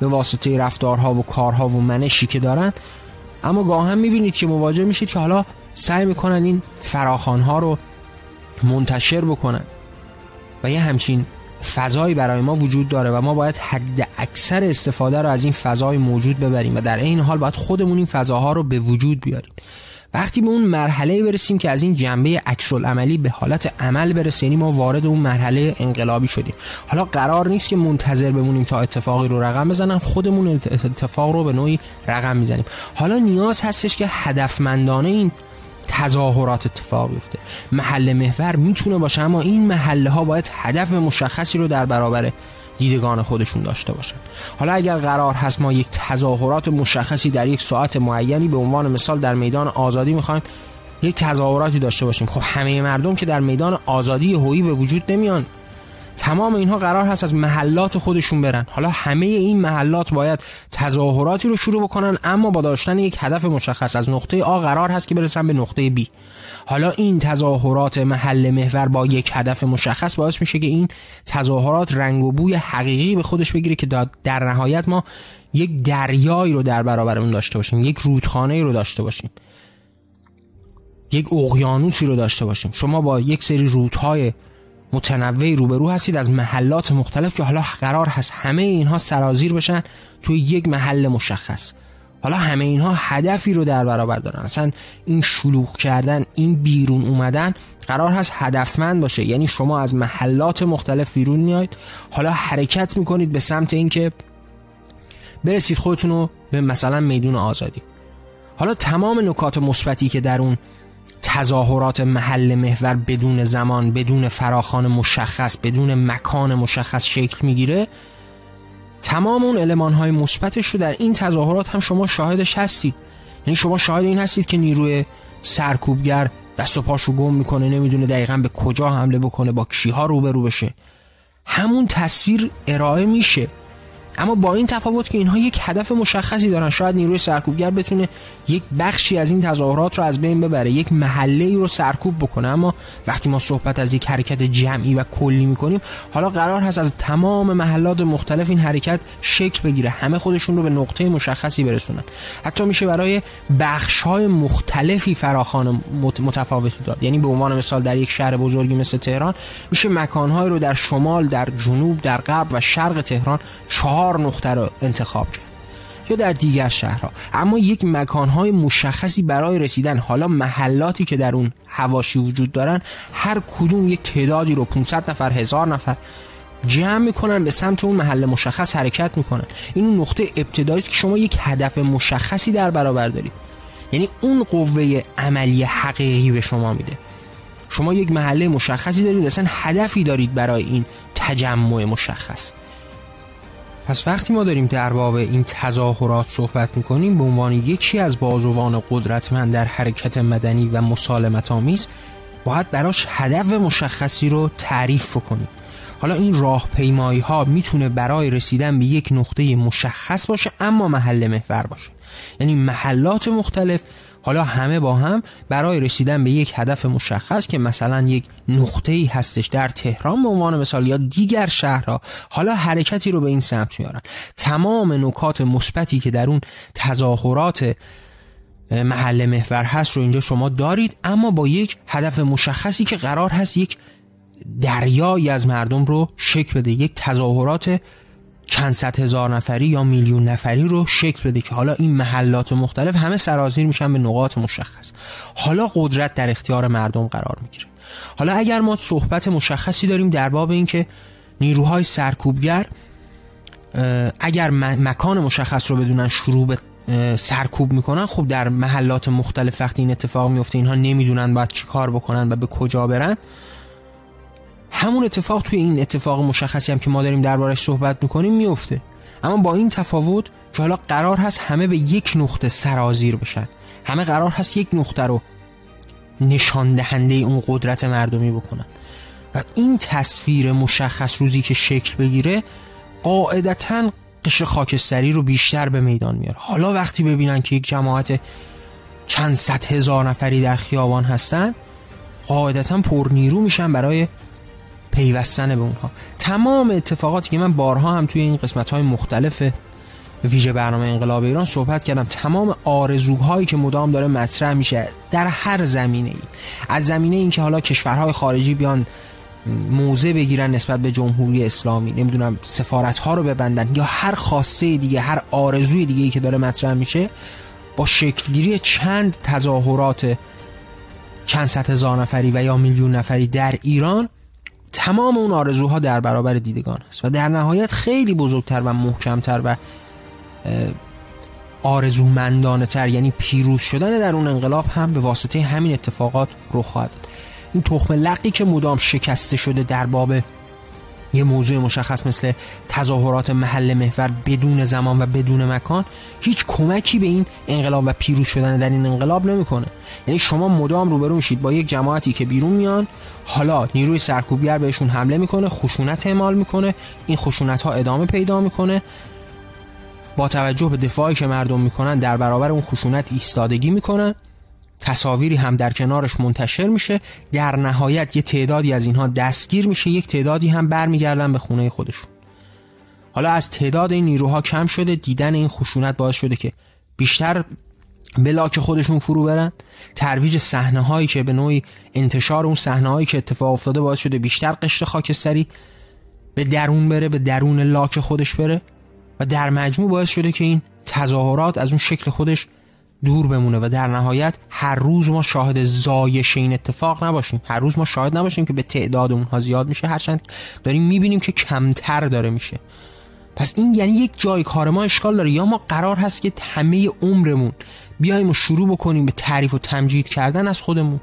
به واسطه رفتارها و کارها و منشی که دارن اما گاه هم می‌بینید که مواجه میشید که حالا سعی می‌کنن این فراخان ها رو منتشر بکنن. و یه همچین فضایی برای ما وجود داره و ما باید حد اکثر استفاده رو از این فضای موجود ببریم و در این حال باید خودمون این فضاها رو به وجود بیاریم. وقتی به اون مرحله برسیم که از این جنبه عکس عملی به حالت عمل برسیم یعنی ما وارد اون مرحله انقلابی شدیم. حالا قرار نیست که منتظر بمونیم تا اتفاقی رو رقم بزنن خودمون اتفاق رو به نوعی رقم می‌زنیم. حالا نیاز هستش که هدفمندانه این تظاهرات اتفاق بیفته. محل محور می‌تونه باشه اما این محله ها باید هدف مشخصی رو در برابر دیدگان خودشون داشته باشن. حالا اگر قرار هست ما یک تظاهرات مشخصی در یک ساعت معینی به عنوان مثال در میدان آزادی می‌خوایم یک تظاهراتی داشته باشیم. خب همه مردم که در میدان آزادی هویی به وجود نمیان. تمام اینها قرار هست از محلات خودشون برن. حالا همه این محلات باید تظاهراتی رو شروع بکنن اما با داشتن یک هدف مشخص از نقطه آ قرار هست که برسن به نقطه B حالا این تظاهرات محل محور با یک هدف مشخص باعث میشه که این تظاهرات رنگ و بوی حقیقی به خودش بگیره که در نهایت ما یک دریایی رو در برابرمون داشته باشیم یک رودخانه رو داشته باشیم. یک اقیانوسی رو داشته باشیم. شما با یک سری رودهای متنوعی روبرو هستید از محلات مختلف که حالا قرار هست همه اینها سرازیر بشن توی یک محل مشخص. حالا همه اینها هدفی رو در برابر دارن. اصلا این شلوغ کردن این بیرون اومدن قرار هست هدفمند باشه. یعنی شما از محلات مختلف بیرون میاید حالا حرکت می‌کنید به سمت اینکه برسید خودتون رو به مثلا میدون آزادی. حالا تمام نکات مثبتی که در اون تظاهرات محل محور بدون زمان بدون فراخان مشخص بدون مکان مشخص شکل می‌گیره. تمام اون علمان های مثبتش رو در این تظاهرات هم شما شاهدش هستید. یعنی شما شاهد این هستید که نیروی سرکوبگر دست و پاشو گم می‌کنه نمی‌دونه دقیقا به کجا حمله بکنه با کیها روبرو بشه. همون تصویر ارائه میشه. اما با این تفاوت که اینها یک هدف مشخصی دارن شاید نیروی سرکوبگر بتونه یک بخشی از این تظاهرات رو از بین ببره یک محله ای رو سرکوب بکنه. اما وقتی ما صحبت از یک حرکت جمعی و کلی می‌کنیم حالا قرار هست از تمام محلات مختلف این حرکت شکل بگیره همه خودشون رو به نقطه مشخصی برسونن. حتی میشه برای بخش های مختلفی فراخان متفاوتی داد. یعنی به عنوان مثال در یک شهر بزرگی مثل تهران میشه مکانهایی رو در شمال در جنوب در غرب و شرق تهران چهار نقطه رو انتخاب کرد. یا در دیگر شهرها. اما یک مکانهای مشخصی برای رسیدن حالا محلاتی که در اون هواشی وجود دارن هر کدوم یک تعدادی رو 500 نفر هزار نفر جمع می‌کنن به سمت اون محل مشخص حرکت می‌کنن. این نقطه ابتدایی که شما یک هدف مشخصی در برابر دارید. یعنی اون قوه عملی حقیقی به شما میده. شما یک محله مشخصی دارید اصلا هدفی دارید برای این تجمع مشخص. پس وقتی ما داریم در باب این تظاهرات صحبت می‌کنیم به عنوان یکی از بازوان قدرتمند در حرکت مدنی و مسالمت آمیز باید براش هدف مشخصی رو تعریف کنیم حالا این راه پیمایی ها می‌تونه برای رسیدن به یک نقطه مشخص باشه اما محل محور باشه. یعنی محلات مختلف حالا همه با هم برای رسیدن به یک هدف مشخص که مثلا یک نقطه ای هستش در تهران به عنوان مثال یا دیگر شهرها حالا حرکتی رو به این سمت میارن. تمام نکات مثبتی که در اون تظاهرات محل محور هست رو اینجا شما دارید اما با یک هدف مشخصی که قرار هست یک دریایی از مردم رو شکل بده یک تظاهرات چند صد هزار نفری یا میلیون نفری رو شکل بده که حالا این محلات مختلف همه سرازیر میشن به نقاط مشخص. حالا قدرت در اختیار مردم قرار می‌گیره. حالا اگر ما صحبت مشخصی داریم در باب اینکه نیروهای سرکوبگر اگر مکان مشخص رو بدونن شروع به سرکوب می‌کنن خب در محلات مختلف وقتی این اتفاق میفته اینها نمی‌دونن باید چی کار بکنن و به کجا برن. همون اتفاق توی این اتفاق مشخصی هم که ما داریم دربارش صحبت می‌کنیم میفته اما با این تفاوت که حالا قرار هست همه به یک نقطه سرازیر بشن. همه قرار هست یک نقطه رو نشان دهنده اون قدرت مردمی بکنن. و این تصویر مشخص روزی که شکل بگیره قاعدتا قشر خاکستری رو بیشتر به میدان میاره. حالا وقتی ببینن که یک جماعت چند صد هزار نفری در خیابان هستن قاعدتا پر نیرو میشن برای پیوستن به اونها. تمام اتفاقاتی که من بارها هم توی این قسمت های مختلف ویژه برنامه انقلاب ایران صحبت کردم تمام آرزوهایی که مدام داره مطرح میشه در هر زمینه ای از زمینه این که حالا کشورهای خارجی بیان موضع بگیرن نسبت به جمهوری اسلامی نمی‌دونم سفارت ها رو ببندن یا هر خواسته دیگه هر آرزوی دیگه ای که داره مطرح میشه با شکلگیری چند تظاهرات چند صد هزار نفری و یا میلیون نفری در ایران تمام اون آرزوها در برابر دیدگان است و در نهایت خیلی بزرگتر و محکمتر و آرزومندانه تر یعنی پیروز شدن در اون انقلاب هم به واسطه همین اتفاقات رخ خواهد این تخم لقی که مدام شکسته شده در باب یه موضوع مشخص مثل تظاهرات محل محور بدون زمان و بدون مکان هیچ کمکی به این انقلاب و پیروز شدن در این انقلاب نمی‌کنه. یعنی شما مدام روبرو میشید با یک جماعتی که بیرون میان حالا نیروی سرکوبگر بهشون حمله می‌کنه خشونت اعمال می‌کنه این خشونت ها ادامه پیدا می‌کنه. با توجه به دفاعی که مردم می‌کنن در برابر اون خشونت ایستادگی می‌کنن. تصاویری هم در کنارش منتشر میشه. در نهایت یه تعدادی از اینها دستگیر میشه. یک تعدادی هم برمیگردن به خونه خودشون. حالا از تعداد این نیروها کم شده. دیدن این خشونت باعث شده که بیشتر به خودشون فرو برن. ترویج صحنه هایی که به نوعی انتشار اون صحنه هایی که اتفاق افتاده باعث شده بیشتر قشر خاکستری به درون بره به درون لاک خودش بره. و در مجموع باعث شده که این تظاهرات از اون شکل خودش دور بمونه و در نهایت هر روز ما شاهد زایش این اتفاق نباشیم. هر روز ما شاهد نباشیم که به تعداد اونها زیاد میشه. هرچند داریم می‌بینیم که کمتر داره میشه. پس این یعنی یک جای کار ما اشکال داره. یا ما قرار هست که همه عمرمون بیایم و شروع بکنیم به تعریف و تمجید کردن از خودمون.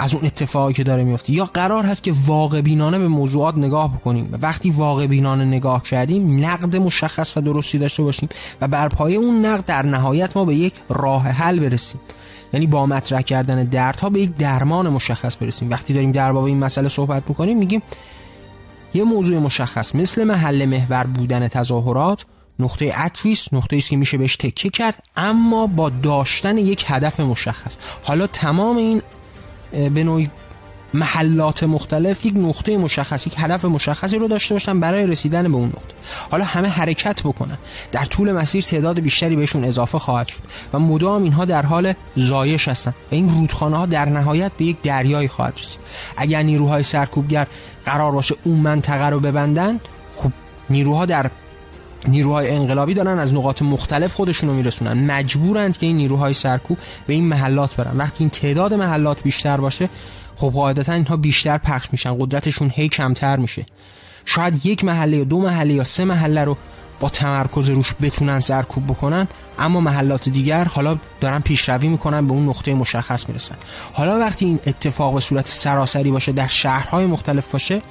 از اون اتفاقی که داره میفته. یا قرار هست که واقع بینانه به موضوعات نگاه بکنیم. و وقتی واقع بینانه نگاه کردیم نقد مشخص و درستی داشته باشیم و بر پایه اون نقد در نهایت ما به یک راه حل برسیم. یعنی با مطرح کردن دردها به یک درمان مشخص برسیم. وقتی داریم در باب این مسئله صحبت می‌کنیم میگیم یه موضوع مشخص. مثل محل محور بودن تظاهرات نقطه عطفی است نقطه است که میشه بهش تکه کرد اما با داشتن یک هدف مشخص. حالا تمام این به نوعی محلات مختلف یک نقطه مشخصی یک هدف مشخصی رو داشته باشن برای رسیدن به اون نقطه. حالا همه حرکت بکنن. در طول مسیر تعداد بیشتری بهشون اضافه خواهد شد و مدام اینها در حال زایش هستن و این رودخانه ها در نهایت به یک دریایی خواهد رسید. اگر نیروهای سرکوبگر قرار باشه اون منطقه رو ببندن خب نیروها در نیروهای انقلابی دارن از نقاط مختلف خودشون رو میرسونن. مجبورند که این نیروهای سرکوب به این محلات برن. وقتی این تعداد محلات بیشتر باشه خب قاعدتا اینها بیشتر پخش میشن. قدرتشون هی کمتر میشه. شاید یک محله یا دو محله یا سه محله رو با تمرکز روش بتونن سرکوب بکنن اما محلات دیگر حالا دارن پیشروی می‌کنن به اون نقطه مشخص می‌رسن. حالا وقتی این اتفاق به صورت سراسری باشه در شهرهای مختلف باشه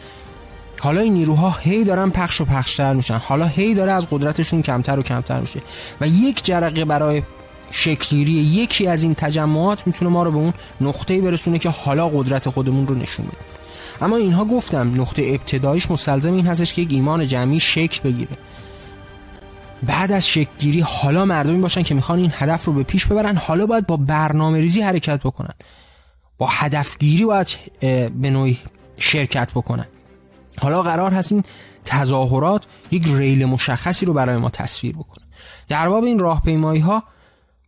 حالا این نیروها هی دارن پخش و پخشتر میشن. حالا هی داره از قدرتشون کمتر و کمتر میشه. و یک جرقه برای شکلگیری یکی از این تجمعات می‌تونه ما رو به اون نقطه برسونه که حالا قدرت خودمون رو نشون بده اما اینها گفتم نقطه ابتدایش مستلزم این هستش که یک ایمان جمعی شکل بگیره. بعد از شکلگیری حالا مردمی باشن که می‌خوان این هدف رو به پیش ببرن حالا باید با برنامه ریزی حرکت بکنن. با هدفگیری باید به نوعی شرکت بکنن. حالا قرار هست این تظاهرات یک ریل مشخصی رو برای ما تصویر بکنه. در باب این راهپیمایی ها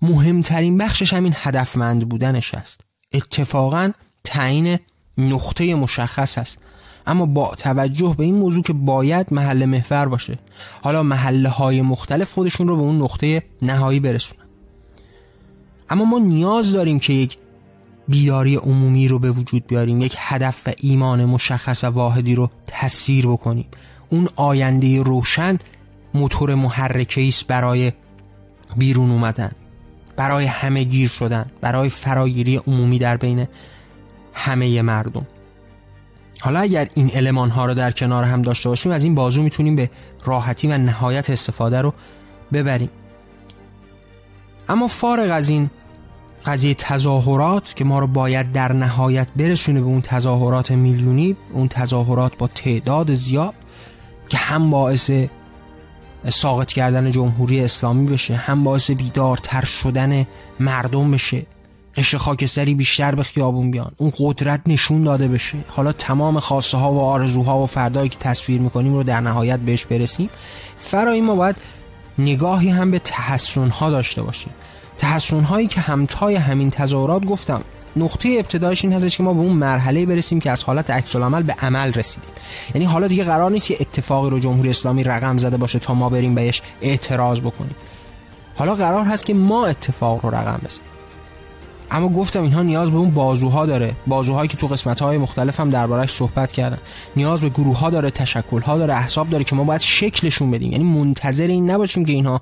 مهمترین بخشش همین هدفمند بودنش است. اتفاقا تعیین نقطه مشخص است. اما با توجه به این موضوع که باید محل محور باشه حالا محله های مختلف خودشون رو به اون نقطه نهایی برسونن. اما ما نیاز داریم که یک بیداری عمومی رو به وجود بیاریم یک هدف و ایمان مشخص و واحدی رو تصویر بکنیم. اون آینده روشن موتور محرکه است برای بیرون اومدن برای همه گیر شدن برای فراگیری عمومی در بین همه مردم. حالا اگر این علمان ها رو در کنار هم داشته باشیم از این بازو می‌تونیم به راحتی و نهایت استفاده رو ببریم. اما فارغ از این قضیه تظاهرات که ما رو باید در نهایت برسونه به اون تظاهرات میلیونی اون تظاهرات با تعداد زیاد که هم باعث ساقط کردن جمهوری اسلامی بشه هم باعث بیدارتر شدن مردم بشه. قشر خاکستری بیشتر به خیابون بیان. اون قدرت نشون داده بشه. حالا تمام خواسته ها و آرزوها و فردایی که تصویر می‌کنیم رو در نهایت بهش برسیم. فرای ما باید نگاهی هم به تحسن ها داشته باشیم. تحسن هایی که همتای همین تظاهرات گفتم نقطه ابتدایش این هستش که ما به اون مرحله برسیم که از حالت عکس عمل به عمل رسیدیم. یعنی حالا دیگه قرار نیست یه اتفاقی رو جمهوری اسلامی رقم زده باشه تا ما بریم بهش اعتراض بکنیم. حالا قرار هست که ما اتفاق رو رقم بزنیم. اما گفتم اینها نیاز به اون بازوها داره. بازوهایی که تو قسمت های مختلف هم دربارهش صحبت کردن. نیاز به گروه ها داره تشکل ها داره احساب داره که ما باید شکلشون بدیم. یعنی منتظر این نباشیم که اینها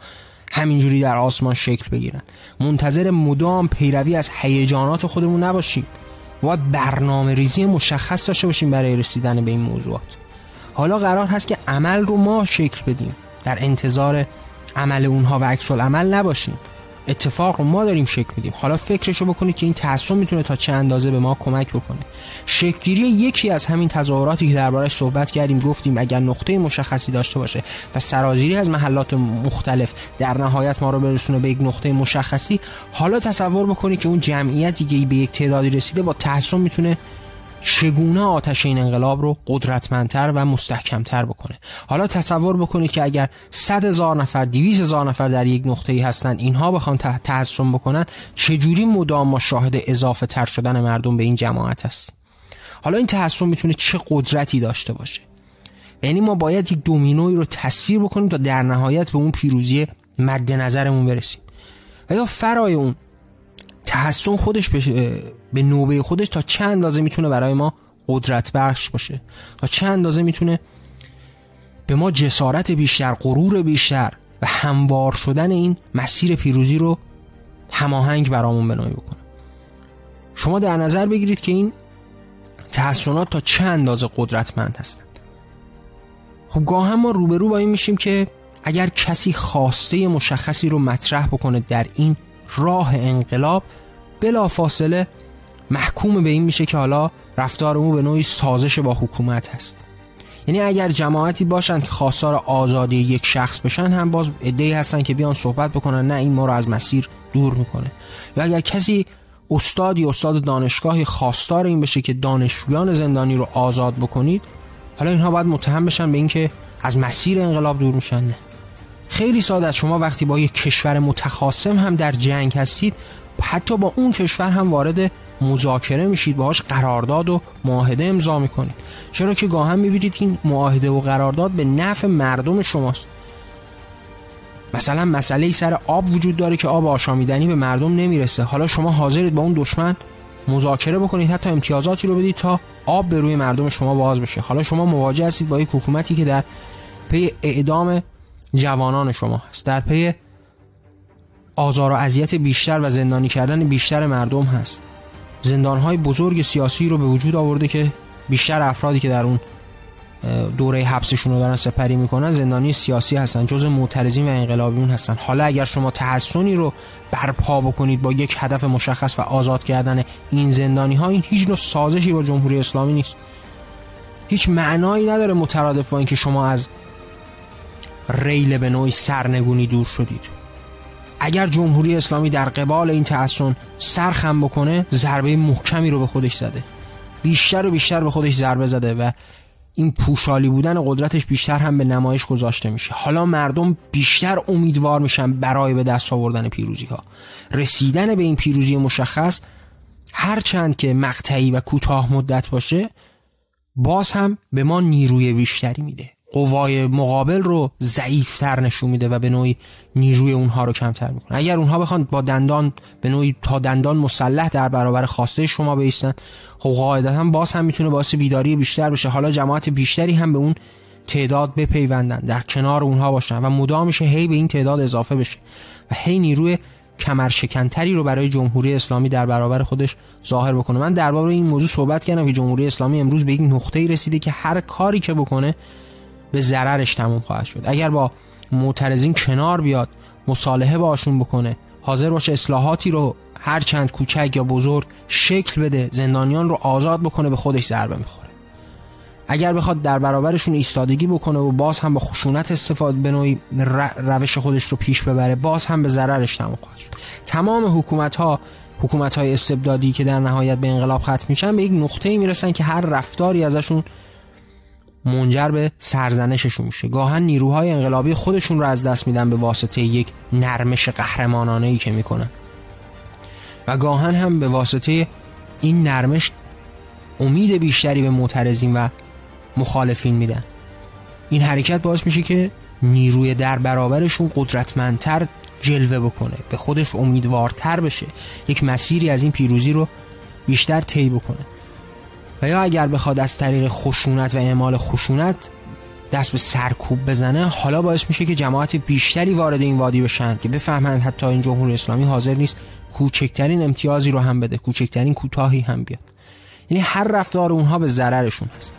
همینجوری در آسمان شکل بگیرن. منتظر مدام پیروی از هیجانات خودمون نباشیم. باید برنامه ریزی مشخص داشته باشیم برای رسیدن به این موضوعات. حالا قرار هست که عمل رو ما شکل بدیم. در انتظار عمل اونها و عکس عمل نباشیم. اتفاق رو ما داریم شکل میدیم. حالا فکرشو بکنید که این تعصب می‌تونه تا چه اندازه به ما کمک بکنه. شکلگیری یکی از همین تظاهراتی که دربارش صحبت کردیم گفتیم اگر نقطه مشخصی داشته باشه و سرازیری از محلات مختلف در نهایت ما رو برسونه به یک نقطه مشخصی حالا تصور بکنید که اون جمعیتی که به یک تعدادی رسیده با تعصب می‌تونه چگونه آتش این انقلاب رو قدرتمندتر و مستحکمتر بکنه؟ حالا تصور بکنید که اگر صد هزار نفر دیویز هزار نفر در یک نقطه ای هستن اینها بخوان تحسن بکنن چجوری مدام ما شاهد اضافه تر شدن مردم به این جماعت هست؟ حالا این تحسن می‌تونه چه قدرتی داشته باشه؟ یعنی ما باید یک دومینوی رو تصویر بکنیم تا در نهایت به اون پیروزی مد نظرمون برسیم. و یا فرای اون تحسن خودش به نوبه خودش تا چند اندازه می‌تونه برای ما قدرت بخش باشه؟ تا چند اندازه می‌تونه به ما جسارت بیشتر قرور بیشتر و هموار شدن این مسیر پیروزی رو هماهنگ برامون بنایی بکنه؟ شما در نظر بگیرید که این تحسنات تا چند اندازه قدرتمند هستند؟ خب گاه هم ما روبرو با این میشیم که اگر کسی خواسته مشخصی رو مطرح بکنه در این راه انقلاب بلا فاصله محکوم به این میشه که حالا رفتار او به نوعی سازش با حکومت هست. یعنی اگر جماعتی باشند که خواستار آزادی یک شخص بشن هم باز ادعی هستن که بیان صحبت بکنن نه این ما رو از مسیر دور می‌کنه. یا اگر کسی استادی استاد دانشگاهی خواستار این بشه که دانشجویان زندانی رو آزاد بکنید حالا اینها باید متهم بشن به اینکه از مسیر انقلاب دور میشن نه. خیلی ساده است شما وقتی با یک کشور متخاصم هم در جنگ هستید حتی با اون کشور هم وارد مذاکره میشید باهاش قرارداد و معاهده امضا می‌کنید. چرا که گاهم می‌بینید این معاهده و قرارداد به نفع مردم شماست. مثلا مسئله سر آب وجود داره که آب آشامیدنی به مردم نمی‌رسه. حالا شما حاضرید با اون دشمن مذاکره بکنید حتی امتیازاتی رو بدید تا آب به روی مردم شما باز بشه. حالا شما مواجه هستید با یک حکومتی که در پی اعدام جوانان شما هست. در پی آزار و اذیت بیشتر و زندانی کردن بیشتر مردم هست. زندانهای بزرگ سیاسی رو به وجود آورده که بیشتر افرادی که در اون دوره حبسشون رو دارن سپری می‌کنن زندانی سیاسی هستن جز معترضین و انقلابیون هستن. حالا اگر شما تحسنی رو برپا بکنید با یک هدف مشخص و آزاد کردن این زندانی ها این هیچ نوع سازشی با جمهوری اسلامی نیست. هیچ معنایی نداره مترادف با اینکه شما از ریل به نوعی سرنگونی دور شدید. اگر جمهوری اسلامی در قبال این تحسن سرخم بکنه ضربه محکمی رو به خودش زده. بیشتر و بیشتر به خودش ضربه زده و این پوشالی بودن قدرتش بیشتر هم به نمایش گذاشته میشه. حالا مردم بیشتر امیدوار میشن برای به دست آوردن پیروزی ها رسیدن به این پیروزی مشخص هرچند که مقطعی و کوتاه مدت باشه باز هم به ما نیروی بیشتری میده. قوای مقابل رو ضعیفتر نشون میده و به نوعی نیروی اونها رو کمتر می‌کنه. اگر اونها بخوان با دندان به نوعی تا دندان مسلح در برابر خواسته شما بیستن خب قاعدتا باز هم می‌تونه باعث بیداری بیشتر بشه. حالا جماعت بیشتری هم به اون تعداد بپیوندن در کنار اونها باشن و مدام میشه هی به این تعداد اضافه بشه و هی نیروی کمرشکنتری رو برای جمهوری اسلامی در برابر خودش ظاهر بکنه. من درباره این موضوع صحبت کردم که جمهوری اسلامی امروز به یک نقطه‌ای رسیده که هر کاری که بکنه به ضررش تموم خواهد شد. اگر با معترضین کنار بیاد مصالحه باشون بکنه حاضر باشه اصلاحاتی رو هر چند کوچک یا بزرگ شکل بده زندانیان رو آزاد بکنه به خودش ضربه می‌خوره. اگر بخواد در برابرشون ایستادگی بکنه و باز هم با خشونت استفاده به نوعی روش خودش رو پیش ببره باز هم به ضررش تموم خواهد شد. تمام حکومت ها حکومت های استبدادی که در نهایت به انقلاب ختم میشن به یک نقطه می‌رسن که هر رفتاری ازشون منجر به سرزنششون میشه. گاهن نیروهای انقلابی خودشون رو از دست میدن به واسطه یک نرمش قهرمانانه ای که می‌کنن. و گاهن هم به واسطه این نرمش امید بیشتری به معترضین و مخالفین میدن. این حرکت باعث میشه که نیروی در برابرشون قدرتمندتر جلوه بکنه به خودش امیدوارتر بشه یک مسیری از این پیروزی رو بیشتر طی بکنه. و یا اگر بخواد از طریق خشونت و اعمال خشونت دست به سرکوب بزنه حالا باعث میشه که جماعت بیشتری وارد این وادی بشن که بفهمند حتی این جمهوری اسلامی حاضر نیست کوچکترین امتیازی رو هم بده کوچکترین کوتاهی هم بیاد. یعنی هر رفتار اونها به ضررشون هست.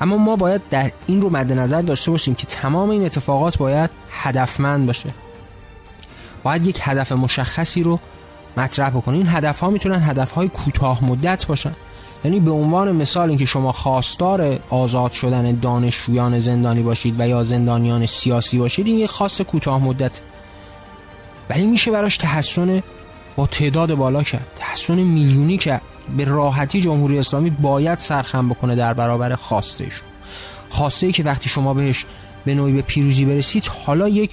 اما ما باید در این رو مد نظر داشته باشیم که تمام این اتفاقات باید هدفمند باشه. باید یک هدف مشخصی رو مطرح بکنیم این هدف ها می‌تونن هدف های کوتاه مدت باشن. یعنی به عنوان مثال اینکه شما خواستار آزاد شدن دانشجویان زندانی باشید و یا زندانیان سیاسی باشید این یک خواست کوتاه مدت. ولی میشه براش تحسن با تعداد بالا کرد تحسن میلیونی که به راحتی جمهوری اسلامی باید سرخم بکنه در برابر خواستش. خواسته ای که وقتی شما بهش به نوعی به پیروزی برسید حالا یک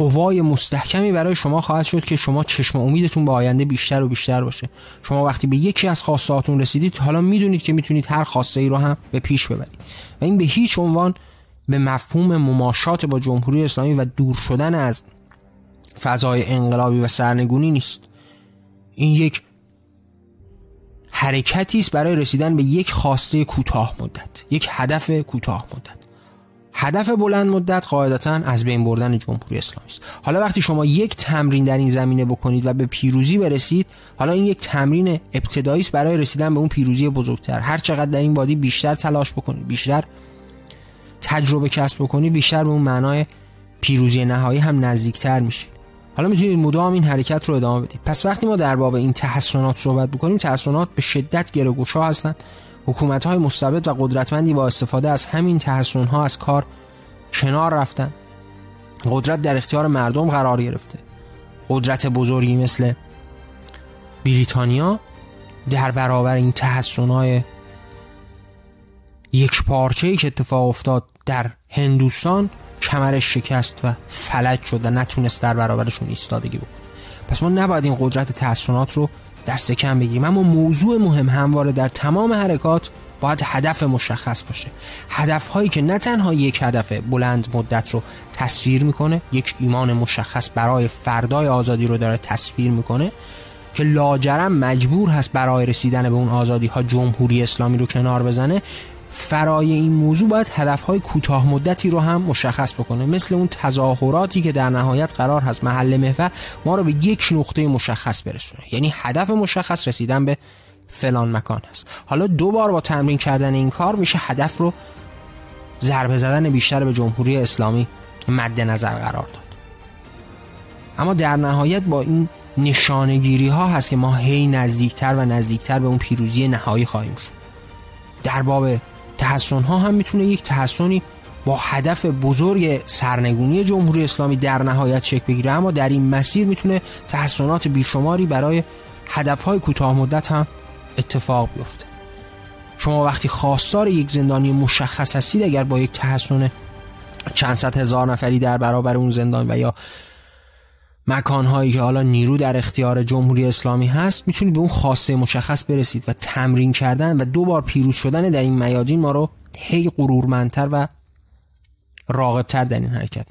قوای مستحکمی برای شما خواهد شد که شما چشم امیدتون به آینده بیشتر و بیشتر باشه. شما وقتی به یکی از خواستهاتون رسیدید حالا می‌دونید که می‌تونید هر خواسته ای رو هم به پیش ببرید. و این به هیچ عنوان به مفهوم مماشات با جمهوری اسلامی و دور شدن از فضای انقلابی و سرنگونی نیست. این یک حرکتی است برای رسیدن به یک خواسته کوتاه مدت یک هدف کوتاه مدت. هدف بلند مدت قاعدتا از بین بردن جمهوری اسلامی است. حالا وقتی شما یک تمرین در این زمینه بکنید و به پیروزی برسید حالا این یک تمرین ابتدایی است برای رسیدن به اون پیروزی بزرگتر. هر چقدر در این وادی بیشتر تلاش بکنید بیشتر تجربه کسب بکنید بیشتر به اون معنای پیروزی نهایی هم نزدیکتر میشید. حالا می‌تونید مدام این حرکت رو ادامه بدید. پس وقتی ما در باب این تحسنات صحبت بکنیم تحسنات به شدت گروگوشا هستند. حکومت های مستبد و قدرتمندی با استفاده از همین تحسن ها از کار کنار رفتن. قدرت در اختیار مردم قرار گرفته. قدرت بزرگی مثل بریتانیا در برابر این تحسن های یک پارچه که اتفاق افتاد در هندوستان کمرش شکست و فلج شد و نتونست در برابرشون ایستادگی بکنه. پس ما نباید این قدرت تحسنات رو دست کم بگیریم. اما موضوع مهم همواره در تمام حرکات باید هدف مشخص باشه. هدف هایی که نه تنها یک هدف بلند مدت رو تصویر می‌کنه یک ایمان مشخص برای فردای آزادی رو داره تصویر می‌کنه که لاجرم مجبور هست برای رسیدن به اون آزادی ها جمهوری اسلامی رو کنار بزنه. فرای این موضوع باید هدفهای کوتاه مدتی رو هم مشخص بکنه. مثل اون تظاهراتی که در نهایت قرار هست محل محور ما رو به یک نقطه مشخص برسونه. یعنی هدف مشخص رسیدن به فلان مکان هست. حالا دو بار با تمرین کردن این کار میشه هدف رو ضربه زدن بیشتر به جمهوری اسلامی مد نظر قرار داد. اما در نهایت با این نشانگیری ها هست که ما هی نزدیکتر و نزدیکتر به اون پیروزی نهایی خواهیم شد. در باب تحسن ها هم می‌تونه یک تحسنی با هدف بزرگ سرنگونی جمهوری اسلامی در نهایت شکل بگیره. اما در این مسیر می‌تونه تحسنات بیشماری برای هدف های کوتاه مدت هم اتفاق بیفته. شما وقتی خواستار یک زندانی مشخص هستید اگر با یک تحسن چند صد هزار نفری در برابر اون زندان و یا مکانهایی که حالا نیرو در اختیار جمهوری اسلامی هست می‌تونید به اون خاصه مشخص برسید و تمرین کردن و دو بار پیروز شدن در این میادین ما رو هی غرورمندتر و راغبتر در این حرکت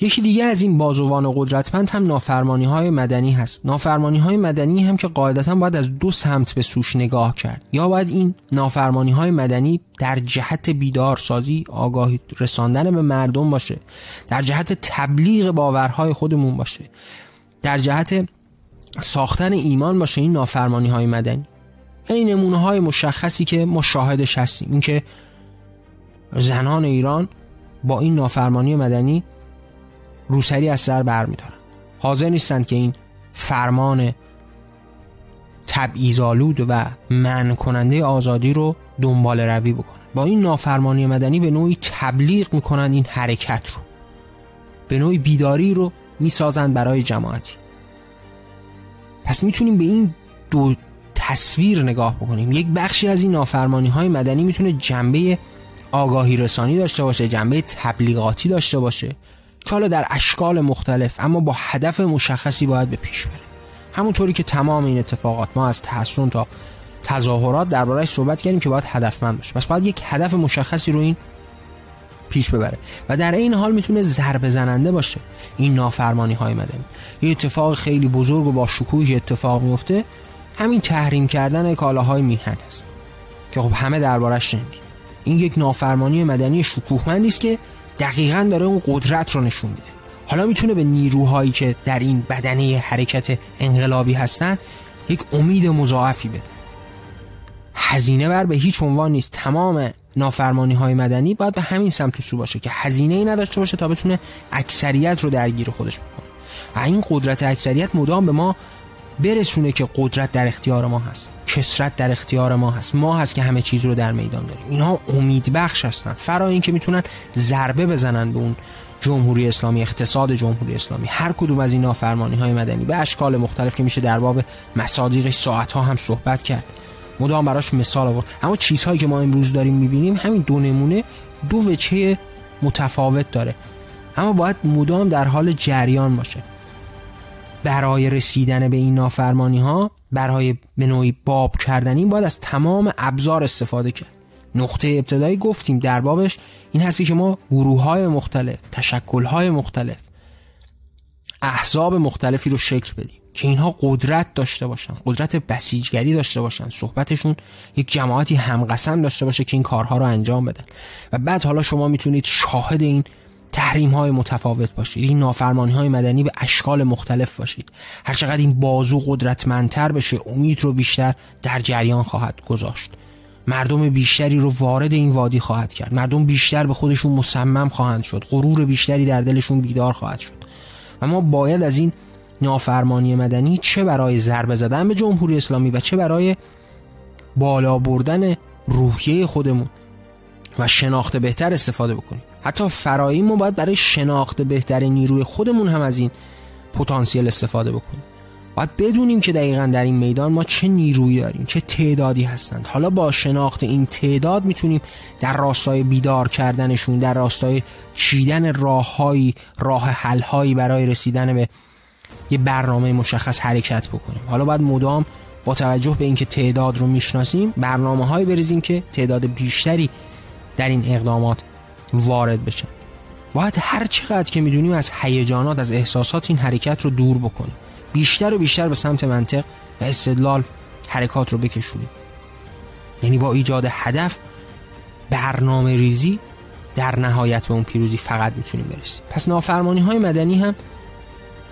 یکی دیگه از این بازوان قدرتمند هم نافرمانی های مدنی هست. نافرمانی های مدنی هم که قاعدتا باید از دو سمت به سوش نگاه کرد. یا باید این نافرمانی های مدنی در جهت بیدار سازی آگاهی رساندن به مردم باشه. در جهت تبلیغ باورهای خودمون باشه. در جهت ساختن ایمان باشه این نافرمانی های مدنی. این نمونه های مشخصی که ما شاهدش هستیم. اینکه زنان ایران با این نافرمانی مدنی روسری از سر برمیدارن. حاضر نیستند که این فرمان تبعیض‌آلود و من کننده آزادی رو دنبال روی بکنن. با این نافرمانی مدنی به نوعی تبلیغ می‌کنن این حرکت رو. به نوعی بیداری رو می‌سازند برای جماعتی. پس می‌تونیم به این دو تصویر نگاه بکنیم. یک بخشی از این نافرمانی های مدنی می‌تونه جنبه آگاهی رسانی داشته باشه جنبه تبلیغاتی داشته باشه. که حالا در اشکال مختلف اما با هدف مشخصی باید به پیش بره. همونطوری که تمام این اتفاقات ما از تحسن تا تظاهرات دربارهش صحبت کردیم که باید هدفمند باشه. پس باید یک هدف مشخصی رو این پیش ببره. و در این حال می‌تونه ضربه زننده باشه. این نافرمانی های مدنی. یه اتفاق خیلی بزرگ و با شکوهی اتفاق میفته همین تحریم کردن کالاهای میهن است. که خب همه دربارش شنیدیم. این یک نافرمانی مدنی شکوهمندی است که دقیقا داره اون قدرت رو نشون میده. حالا می‌تونه به نیروهایی که در این بدنه حرکت انقلابی هستند یک امید مضاعفی بده. هزینه بر به هیچ عنوان نیست. تمام نافرمانی های مدنی باید به همین سمت سو باشه که هزینه ای نداشته باشه تا بتونه اکثریت رو درگیر خودش بکنه. و این قدرت اکثریت مدام به ما برسونه که قدرت در اختیار ما هست کسرت در اختیار ما هست ما هست که همه چیز رو در میدان داریم. اینها امید بخش هستن فرا اینکه می‌تونن ضربه بزنن به اون جمهوری اسلامی اقتصاد جمهوری اسلامی. هر کدوم از این نافرمانی های مدنی به اشکال مختلف که میشه در باب مصادیقش ساعت ها هم صحبت کرد. مدام براش مثال آورد. اما چیزهایی که ما امروز داریم می‌بینیم همین دو نمونه دو وجه متفاوت داره. اما باید مدام در حال جریان باشه. برای رسیدن به این نافرمانی ها برای به نوعی باب کردن این باید از تمام ابزار استفاده کرد. نقطه ابتدایی گفتیم در بابش این هستی که ما گروه های مختلف تشکل های مختلف احزاب مختلفی رو شکل بدیم که اینها قدرت داشته باشن قدرت بسیجگری داشته باشن صحبتشون یک جماعتی همقسم داشته باشه که این کارها رو انجام بدن. و بعد حالا شما می‌تونید شاهد این تحریم های متفاوت باشید. این نافرمانی های مدنی به اشکال مختلف باشید. هرچقدر این بازو قدرتمندتر بشه امید رو بیشتر در جریان خواهد گذاشت. مردم بیشتری رو وارد این وادی خواهد کرد. مردم بیشتر به خودشون مصمم خواهند شد. غرور بیشتری در دلشون بیدار خواهد شد. و ما باید از این نافرمانی مدنی چه برای ضربه زدن به جمهوری اسلامی و چه برای بالا بردن روحیه خودمون و شناخت بهتر استفاده بکنیم. حتی فرایی ما باید برای شناخت بهتر نیروی خودمون هم از این پتانسیل استفاده بکنیم. باید بدونیم که دقیقا در این میدان ما چه نیرویی داریم چه تعدادی هستند. حالا با شناخت این تعداد می‌تونیم در راستای بیدار کردنشون در راستای چیدن راههایی راه حلهایی برای رسیدن به یه برنامه مشخص حرکت بکنیم. حالا باید مدام با توجه به اینکه تعداد رو می‌شناسیم برنامه هایی بریزیم که تعداد بیشتری در این اقدامات وارد بشن باید هر چقدر که می‌دونیم از هیجانات از احساسات این حرکت رو دور بکنیم. بیشتر و بیشتر به سمت منطق و استدلال حرکات رو بکشونیم. یعنی با ایجاد هدف برنامه ریزی در نهایت به اون پیروزی فقط می‌تونیم برسیم. پس نافرمانی های مدنی هم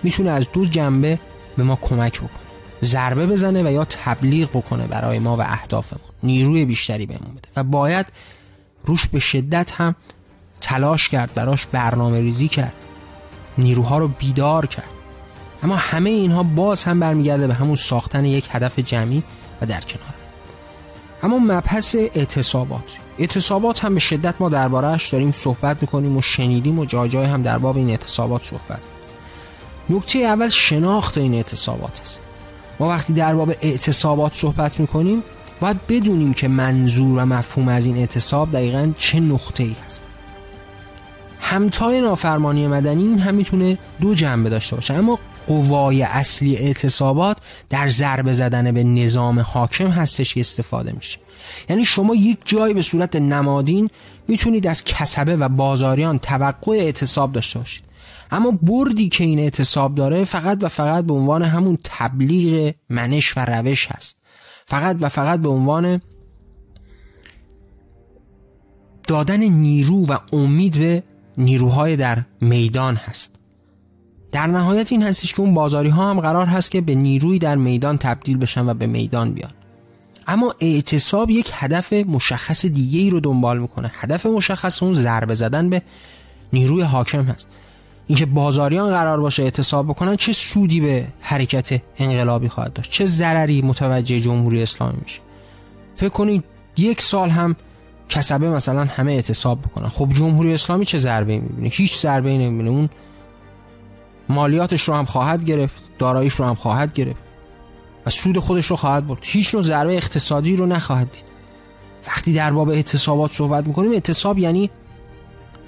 می‌تونه از دو جنبه به ما کمک بکنه. ضربه بزنه و یا تبلیغ بکنه برای ما و اهدافمون. نیروی بیشتری بهمون بده. و باید روش به شدت هم تلاش کرد براش برنامه ریزی کرد. نیروها رو بیدار کرد. اما همه اینها باز هم برمیگرده به همون ساختن یک هدف جمعی و در کنار. اما مبحث اعتصابات. اعتصابات هم به شدت ما دربارهش داریم صحبت می‌کنیم و شنیدیم و جای جای هم در باب این اعتصابات صحبت نکته اول شناخت این اعتصابات است. ما وقتی در باب اعتصابات صحبت می‌کنیم باید بدونیم که منظور و مفهوم از این اعتصاب دقیقا چه نقطه ای هست. همتای نافرمانی مدنی این هم می‌تونه دو جنبه داشته باشه. اما قوای اصلی اعتصابات در ضربه زدن به نظام حاکم هستش که استفاده میشه. یعنی شما یک جای به صورت نمادین می‌تونید از کسبه و بازاریان توقع اعتصاب داشته باشید. اما بردی که این اعتصاب داره فقط و فقط به عنوان همون تبلیغ منش و روش هست. فقط و فقط به عنوان دادن نیرو و امید به نیروهای در میدان هست. در نهایت این هستش که اون بازاری ها هم قرار هست که به نیروی در میدان تبدیل بشن و به میدان بیان. اما اعتصاب یک هدف مشخص دیگه ای رو دنبال می‌کنه. هدف مشخص اون ضربه زدن به نیروی حاکم هست. اینکه بازاریان قرار باشه اعتصاب بکنن چه سودی به حرکت انقلابی خواهد داشت؟ چه ضرری متوجه جمهوری اسلامی میشه؟ فکر کنید یک سال هم کسبه مثلا همه اعتصاب بکنن. خب جمهوری اسلامی چه ضربه می‌بینه؟ هیچ ضربه ای نمی‌بینه. اون مالیاتش رو هم خواهد گرفت داراییش رو هم خواهد گرفت و سود خودش رو خواهد برد. هیچ نوع ضربه اقتصادی رو نخواهد دید. وقتی در باب اعتصابات صحبت می‌کنیم اعتصاب یعنی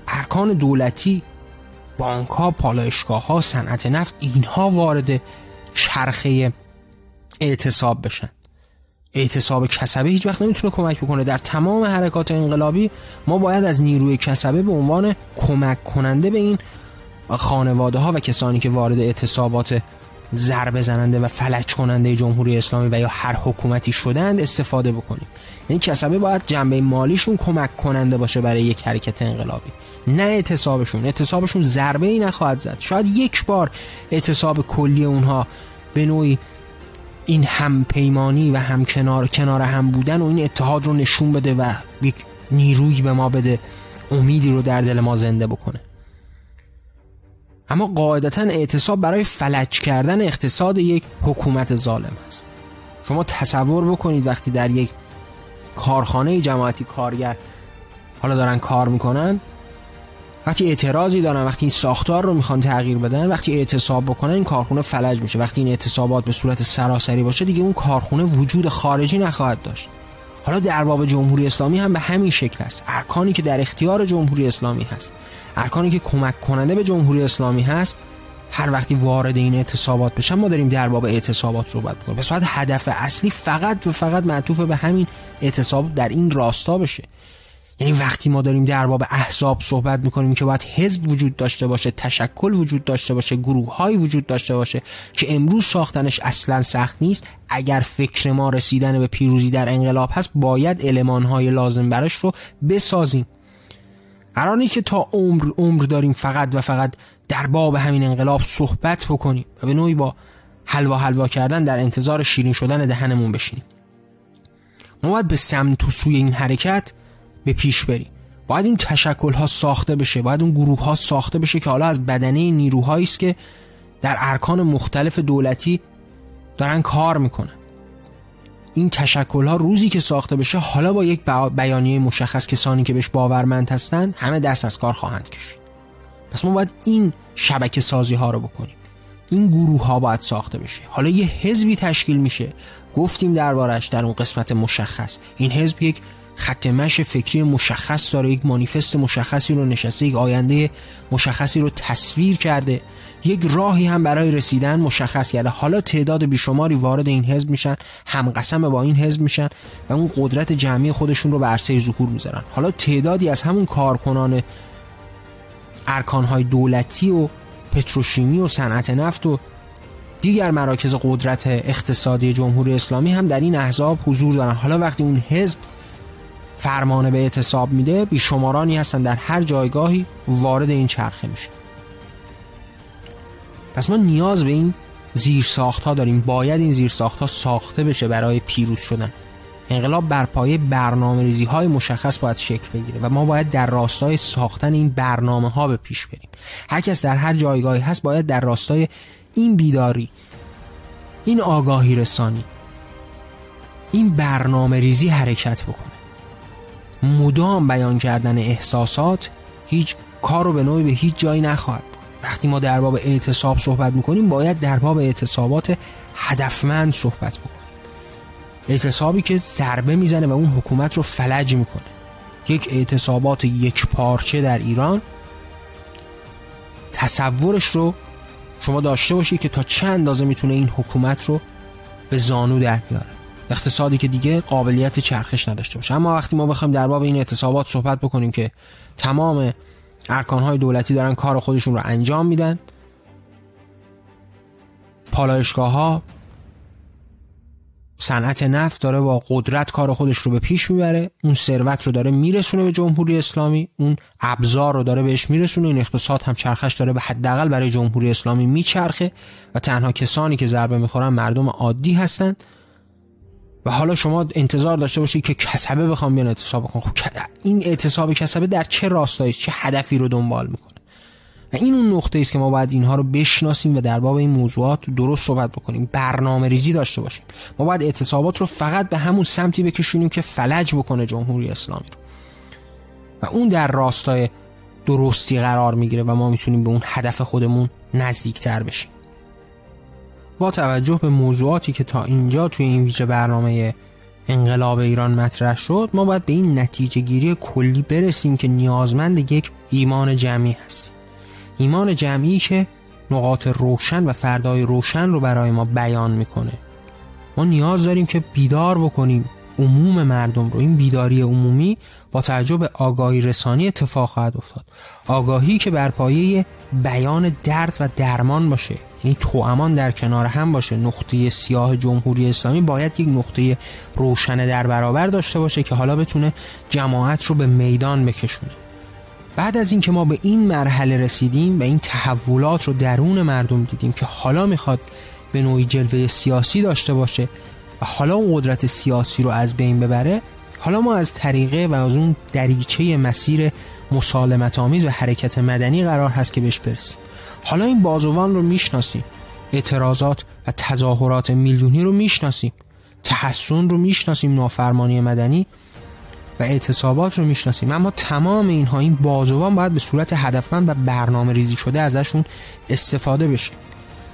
ارکان دولتی بانک ها پالایشگاه ها صنعت نفت اینها وارد چرخه اعتصاب بشن. اعتصاب کسبه هیچ وقت نمی‌تونه کمک بکنه. در تمام حرکات انقلابی ما باید از نیروی کسبه به عنوان کمک کننده به این خانواده ها و کسانی که وارد اعتصابات ضربه زننده و فلج کننده جمهوری اسلامی و یا هر حکومتی شدند استفاده بکنیم. یعنی کسبه باید جنبه مالیشون کمک کننده باشه برای یک حرکت انقلابی. نه اعتصابشون. اعتصابشون ضربه ای نخواهد زد. شاید یک بار اعتصاب کلی اونها به نوعی این هم پیمانی و هم کنار کنار هم بودن و این اتحاد رو نشون بده و یک نیروی به ما بده امیدی رو در دل ما زنده بکنه. اما قاعدتا اعتصاب برای فلج کردن اقتصاد یک حکومت ظالم است. شما تصور بکنید وقتی در یک کارخانه جماعتی کارگر حالا دارن کار می‌کنن وقتی اعتراضی دارن وقتی این ساختار رو می‌خوان تغییر بدن وقتی اعتصاب بکنن این کارخونه فلج میشه. وقتی این اعتصابات به صورت سراسری باشه دیگه اون کارخونه وجود خارجی نخواهد داشت. حالا در باب جمهوری اسلامی هم به همین شکل است. ارکانی که در اختیار جمهوری اسلامی هست ارکانی که کمک کننده به جمهوری اسلامی هست هر وقتی وارد این اعتصابات بشن ما داریم در باب اعتصابات صحبت کنیم پس باید هدف اصلی فقط و فقط معطوف به همین اعتصاب در این راستا بشه. یعنی وقتی ما داریم در باب احزاب صحبت می‌کنیم که باید حزب وجود داشته باشه تشکل وجود داشته باشه گروه های وجود داشته باشه که امروز ساختنش اصلا سخت نیست. اگر فکر ما رسیدن به پیروزی در انقلاب هست باید علمان های لازم برش رو بسازیم. قرار که تا عمر عمر داریم فقط و فقط در باب همین انقلاب صحبت بکنیم و به نوعی با حلوا حلوا کردن در انتظار شیرین شدن دهنمون بشینیم. ما باید به سمت و سوی این حرکت به پیش بریم باید این تشکل ها ساخته بشه باید اون گروه ها ساخته بشه که حالا از بدنه نیروهایی است که در ارکان مختلف دولتی دارن کار می‌کنن. این تشکل ها روزی که ساخته بشه حالا با یک بیانیه مشخص کسانی که بهش باورمند هستند همه دست از کار خواهند کشید. پس ما باید این شبکه سازی ها رو بکنیم. این گروه ها باید ساخته بشه. حالا یه حزبی تشکیل میشه. گفتیم دربارش در اون قسمت مشخص. این حزب یک خط مش فکری مشخص داره یک مانیفست مشخصی رو نشسته یک آینده مشخصی رو تصویر کرده. یک راهی هم برای رسیدن مشخص کرده. حالا تعداد بیشماری وارد این حزب میشن هم قسم با این حزب میشن و اون قدرت جمعی خودشون رو به عرصه ظهور می‌ذارن. حالا تعدادی از همون کارکنان ارکانهای دولتی و پتروشیمی و صنعت نفت و دیگر مراکز قدرت اقتصادی جمهوری اسلامی هم در این احزاب حضور دارن. حالا وقتی اون حزب فرمانه به اعتصاب میده بیشمارانی هستن در هر جایگاهی وارد این چرخه میشه پس ما نیاز به این زیر ساخت ها داریم. باید این زیر ساخت ها ساخته بشه برای پیروز شدن. انقلاب بر پایه برنامه ریزی های مشخص باید شکل بگیره و ما باید در راستای ساختن این برنامه ها به پیش بریم. هر کس در هر جایگاهی هست باید در راستای این بیداری این آگاهی رسانی این برنامه ریزی حرکت بکنه. مدام بیان کردن احساسات هیچ کار رو به نوعی به هیچ جایی نخواهد وقتی ما در باب اعتصاب صحبت می‌کنیم باید در باب اعتصابات هدفمند صحبت بکنیم. اعتصابی که ضربه می‌زنه و اون حکومت رو فلج می‌کنه. یک اعتصابات یک پارچه در ایران تصورش رو شما داشته باشید که تا چند اندازه می‌تونه این حکومت رو به زانو در بیاره. اقتصادی که دیگه قابلیت چرخش نداشته باشه. اما وقتی ما بخوایم در باب این اعتصابات صحبت بکنیم که تمام ارکانهای دولتی دارن کار خودشون رو انجام میدن پالایشگاه ها صنعت نفت داره با قدرت کار خودش رو به پیش می‌بره اون ثروت رو داره میرسونه به جمهوری اسلامی اون ابزار رو داره بهش میرسونه این اقتصاد هم چرخش داره به حداقل برای جمهوری اسلامی میچرخه و تنها کسانی که ضربه می‌خورن مردم عادی هستند و حالا شما انتظار داشته باشید که کسبه بخوام بیان اعتصاب کنن خب این اعتصاب کسبه در چه راستایی چه هدفی رو دنبال می‌کنه؟ و این اون نقطه است که ما باید اینها رو بشناسیم و در باب این موضوعات درست صحبت بکنیم. برنامه ریزی داشته باشیم. ما باید اعتصابات رو فقط به همون سمتی بکشونیم که فلج بکنه جمهوری اسلامی رو. و اون در راستای درستی قرار می‌گیره و ما می‌تونیم به اون هدف خودمون نزدیکتر بشیم. با توجه به موضوعاتی که تا اینجا توی این ویژه برنامه انقلاب ایران مطرح شد ما باید به این نتیجه گیری کلی برسیم که نیازمند یک ایمان جمعی هست. ایمان جمعی که نقاط روشن و فردای روشن رو برای ما بیان می‌کنه. ما نیاز داریم که بیدار بکنیم عموم مردم رو. این بیداری عمومی با توجه به آگاهی رسانی اتفاق خواهد افتاد. آگاهی که بر پایه بیان درد و درمان باشه. یعنی توامان در کنار هم باشه. نقطه سیاه جمهوری اسلامی باید یک نقطه روشن در برابر داشته باشه که حالا بتونه جماعت رو به میدان بکشونه. بعد از اینکه ما به این مرحله رسیدیم و این تحولات رو درون مردم دیدیم که حالا می‌خواد به نوعی جلوه سیاسی داشته باشه و حالا اون قدرت سیاسی رو از بین ببره حالا ما از طریقه و از اون دریچه مسیر مسالمت آمیز و حرکت مدنی قرار هست که بهش برسیم. حالا این بازوان رو می‌شناسیم اعتراضات و تظاهرات میلیونی رو می‌شناسیم تحسن رو می‌شناسیم نافرمانی مدنی و اعتصابات رو می‌شناسیم. اما تمام اینها این بازوان باید به صورت هدفمند و برنامه ریزی شده ازشون استفاده بشه.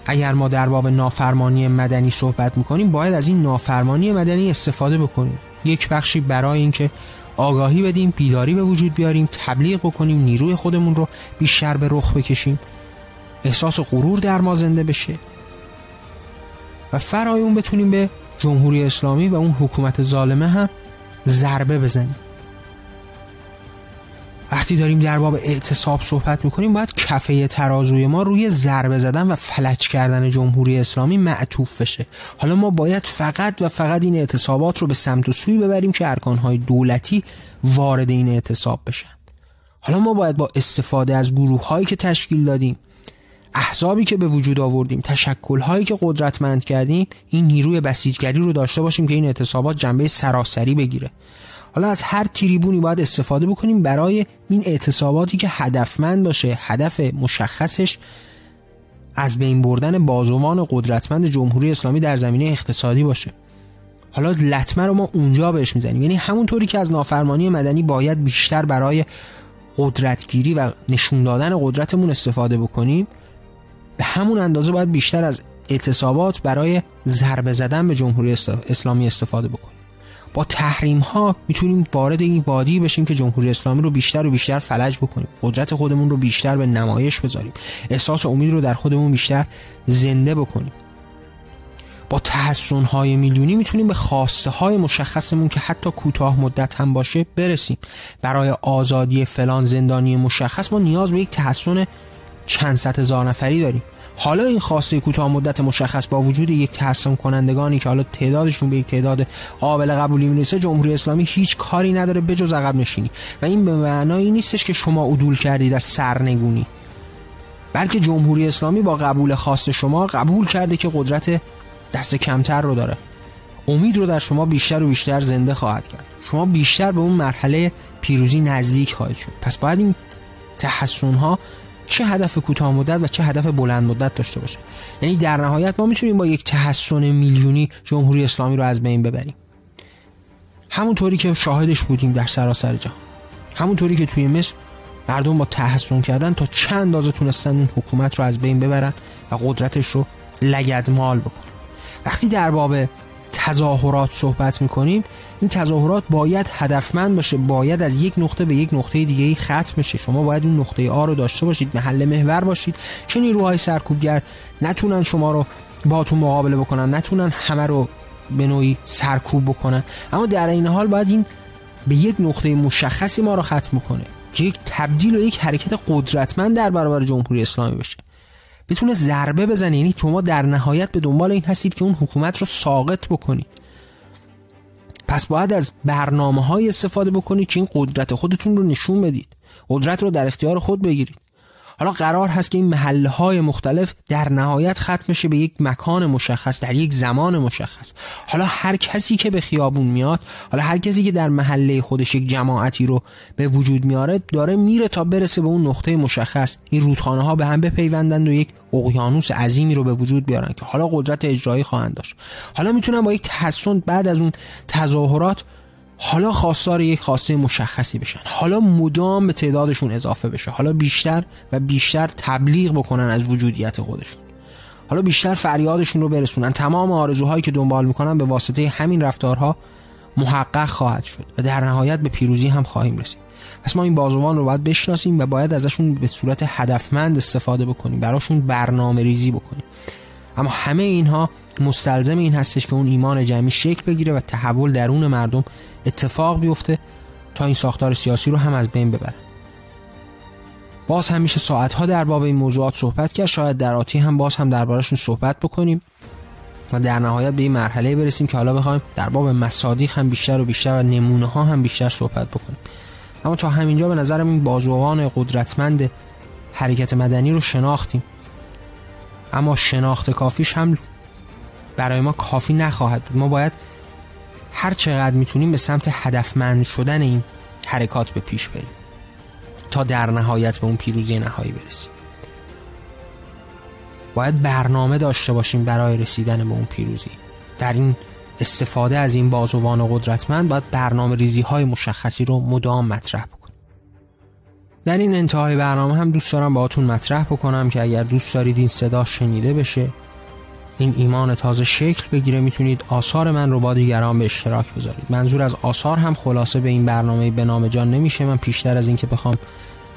اگر ما در باب نافرمانی مدنی صحبت می‌کنیم باید از این نافرمانی مدنی استفاده بکنیم. یک بخشی برای اینکه آگاهی بدیم بیداری به وجود بیاریم تبلیغ بکنیم نیروی خودمون رو بیشتر به رخ بکشیم. احساس غرور در ما زنده بشه. و فرای اون بتونیم به جمهوری اسلامی و اون حکومت ظالمه هم ضربه بزنیم. وقتی داریم در باب اعتصاب صحبت می‌کنیم باید کفه ترازوی ما روی ضربه زدن و فلج کردن جمهوری اسلامی معطوف بشه. حالا ما باید فقط و فقط این اعتصابات رو به سمت و سوی ببریم که ارکانهای دولتی وارد این اعتصاب بشن. حالا ما باید با استفاده از گروه هایی که تشکیل دادیم احزابی که به وجود آوردیم تشکل هایی که قدرتمند کردیم این نیروی بسیجگری رو داشته باشیم که این اعتصابات جنبه سراسری بگیره. حالا از هر تریبونی باید استفاده بکنیم برای این اعتصاباتی که هدفمند باشه هدف مشخصش از بین بردن بازوان قدرتمند جمهوری اسلامی در زمینه اقتصادی باشه. حالا لطمه رو ما اونجا بهش می‌زنیم. یعنی همونطوری که از نافرمانی مدنی باید بیشتر برای قدرتگیری و نشون دادن قدرتمون استفاده بکنیم به همون اندازه باید بیشتر از اعتصابات برای ضربه زدن به جمهوری اسلامی استفاده بکنیم. با تحریم ها می‌تونیم وارد این وادی بشیم که جمهوری اسلامی رو بیشتر و بیشتر فلج بکنیم. قدرت خودمون رو بیشتر به نمایش بذاریم. احساس امید رو در خودمون بیشتر زنده بکنیم. با تحسن های میلیونی می‌تونیم به خواسته های مشخصمون که حتی کوتاه مدت هم باشه برسیم. برای آزادی فلان زندانی مشخص ما نیاز به یک تحسن چند صد هزار نفری داریم. حالا این خواسته کوتاه مدت مشخص با وجود یک تحسن کنندگانی که حالا تعدادشون به یک تعداد قابل قبولی می‌رسه جمهوری اسلامی هیچ کاری نداره بجز عقب نشینی. و این به معنایی نیستش که شما عدول کردید از سرنگونی. بلکه جمهوری اسلامی با قبول خواست شما قبول کرده که قدرت دست کمتر رو داره. امید رو در شما بیشتر و بیشتر زنده خواهد کرد. شما بیشتر به اون مرحله پیروزی نزدیک خواهید شد. پس باید این تحسن ها چه هدف کوتاه مدت و چه هدف بلند مدت داشته باشه. یعنی در نهایت ما می‌تونیم با یک تحسن میلیونی جمهوری اسلامی رو از بین ببریم. همونطوری که شاهدش بودیم در سراسر جهان. همونطوری که توی مصر مردم با تحسن کردن تا چند اندازه تونستن این حکومت رو از بین ببرن و قدرتش رو لگدمال بکنن. وقتی در باب تظاهرات صحبت می‌کنیم این تظاهرات باید هدفمند باشه باید از یک نقطه به یک نقطه دیگه ختم بشه. شما باید اون نقطه آ رو داشته باشید محل محور باشید. چه نیروهای سرکوبگر نتونن شما رو باهاتون مقابله بکنن نتونن همه رو به نوعی سرکوب بکنن. اما در این حال باید این به یک نقطه مشخصی ما رو ختم کنه که یک تبدیل و یک حرکت قدرتمند در برابر جمهوری اسلامی بشه. بتونه ضربه بزنه. یعنی شما در نهایت به دنبال این هستید که اون حکومت رو ساقط بکنید. پس باید از برنامه های استفاده بکنید که این قدرت خودتون رو نشون بدید. قدرت رو در اختیار خود بگیرید. حالا قرار هست که این محله های مختلف در نهایت ختم بشه به یک مکان مشخص در یک زمان مشخص. حالا هر کسی که به خیابون میاد حالا هر کسی که در محله خودش یک جماعتی رو به وجود میاره داره میره تا برسه به اون نقطه مشخص. این رودخانه ها به هم بپیوندند و یک اقیانوس عظیمی رو به وجود بیارن که حالا قدرت اجرایی خواهند داشت. حالا می‌تونن با یک تحسن بعد از اون تظاهرات حالا خواستار یک خواسته مشخصی بشن. حالا مدام به تعدادشون اضافه بشه. حالا بیشتر و بیشتر تبلیغ بکنن از وجودیت خودشون. حالا بیشتر فریادشون رو برسونن. تمام آرزوهایی که دنبال می‌کنن به واسطه همین رفتارها محقق خواهد شد و در نهایت به پیروزی هم خواهیم رسید. پس ما این بازوان رو باید بشناسیم و باید ازشون به صورت هدفمند استفاده بکنیم براشون برنامه ریزی بکنیم. اما همه اینها مستلزم این هستش که اون ایمان جمعی شکل بگیره و تحول درون مردم اتفاق بیفته تا این ساختار سیاسی رو هم از بین ببره باز هم میشه ساعتها در باب این موضوعات صحبت کرد. شاید در آتی هم باز هم دربارشون صحبت بکنیم و در نهایت به این مرحله برسیم که حالا بخوایم در باب مصادیق هم بیشتر و بیشتر و نمونه ها هم بیشتر صحبت بکنیم. اما تا همینجا به نظرم این بازوان قدرتمند حرکت مدنی رو شناختیم. اما شناخت کافیش هم برای ما کافی نخواهد بود. ما باید هر چقدر می‌تونیم به سمت هدفمند شدن این حرکات به پیش بریم. تا در نهایت به اون پیروزی نهایی برسیم. باید برنامه داشته باشیم برای رسیدن به اون پیروزی. در این استفاده از این بازوان قدرتمند باید برنامه ریزی های مشخصی رو مدام مطرح بکنیم در این انتهای برنامه هم دوست دارم باهاتون مطرح بکنم که اگر دوست دارید این صدا شنیده بشه این ایمان تازه شکل بگیره می‌تونید آثار من رو با دیگران به اشتراک بذارید. منظور از آثار هم خلاصه به این برنامه به نام جان نمیشه. من پیشتر از اینکه بخوام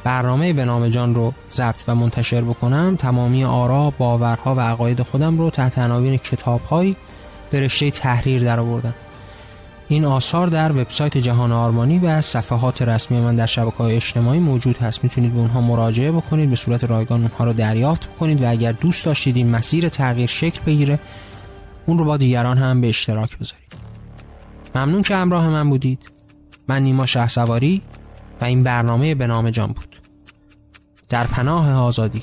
برنامه به نام جان رو ضبط و منتشر بکنم تمامی آرا باورها و عقاید خودم رو تحت عناوین کتابهایی به رشته تحریر درآوردم این آثار در وبسایت جهان آرمانی و صفحات رسمی من در شبکه های اجتماعی موجود هست. می‌تونید به اونها مراجعه بکنید به صورت رایگان اونها رو دریافت بکنید و اگر دوست داشتید این مسیر تغییر شکل بگیره اون رو با دیگران هم به اشتراک بذارید. ممنون که همراه من بودید. من نیما شه سواری و این برنامه به نام جان بود. در پناه آزادی.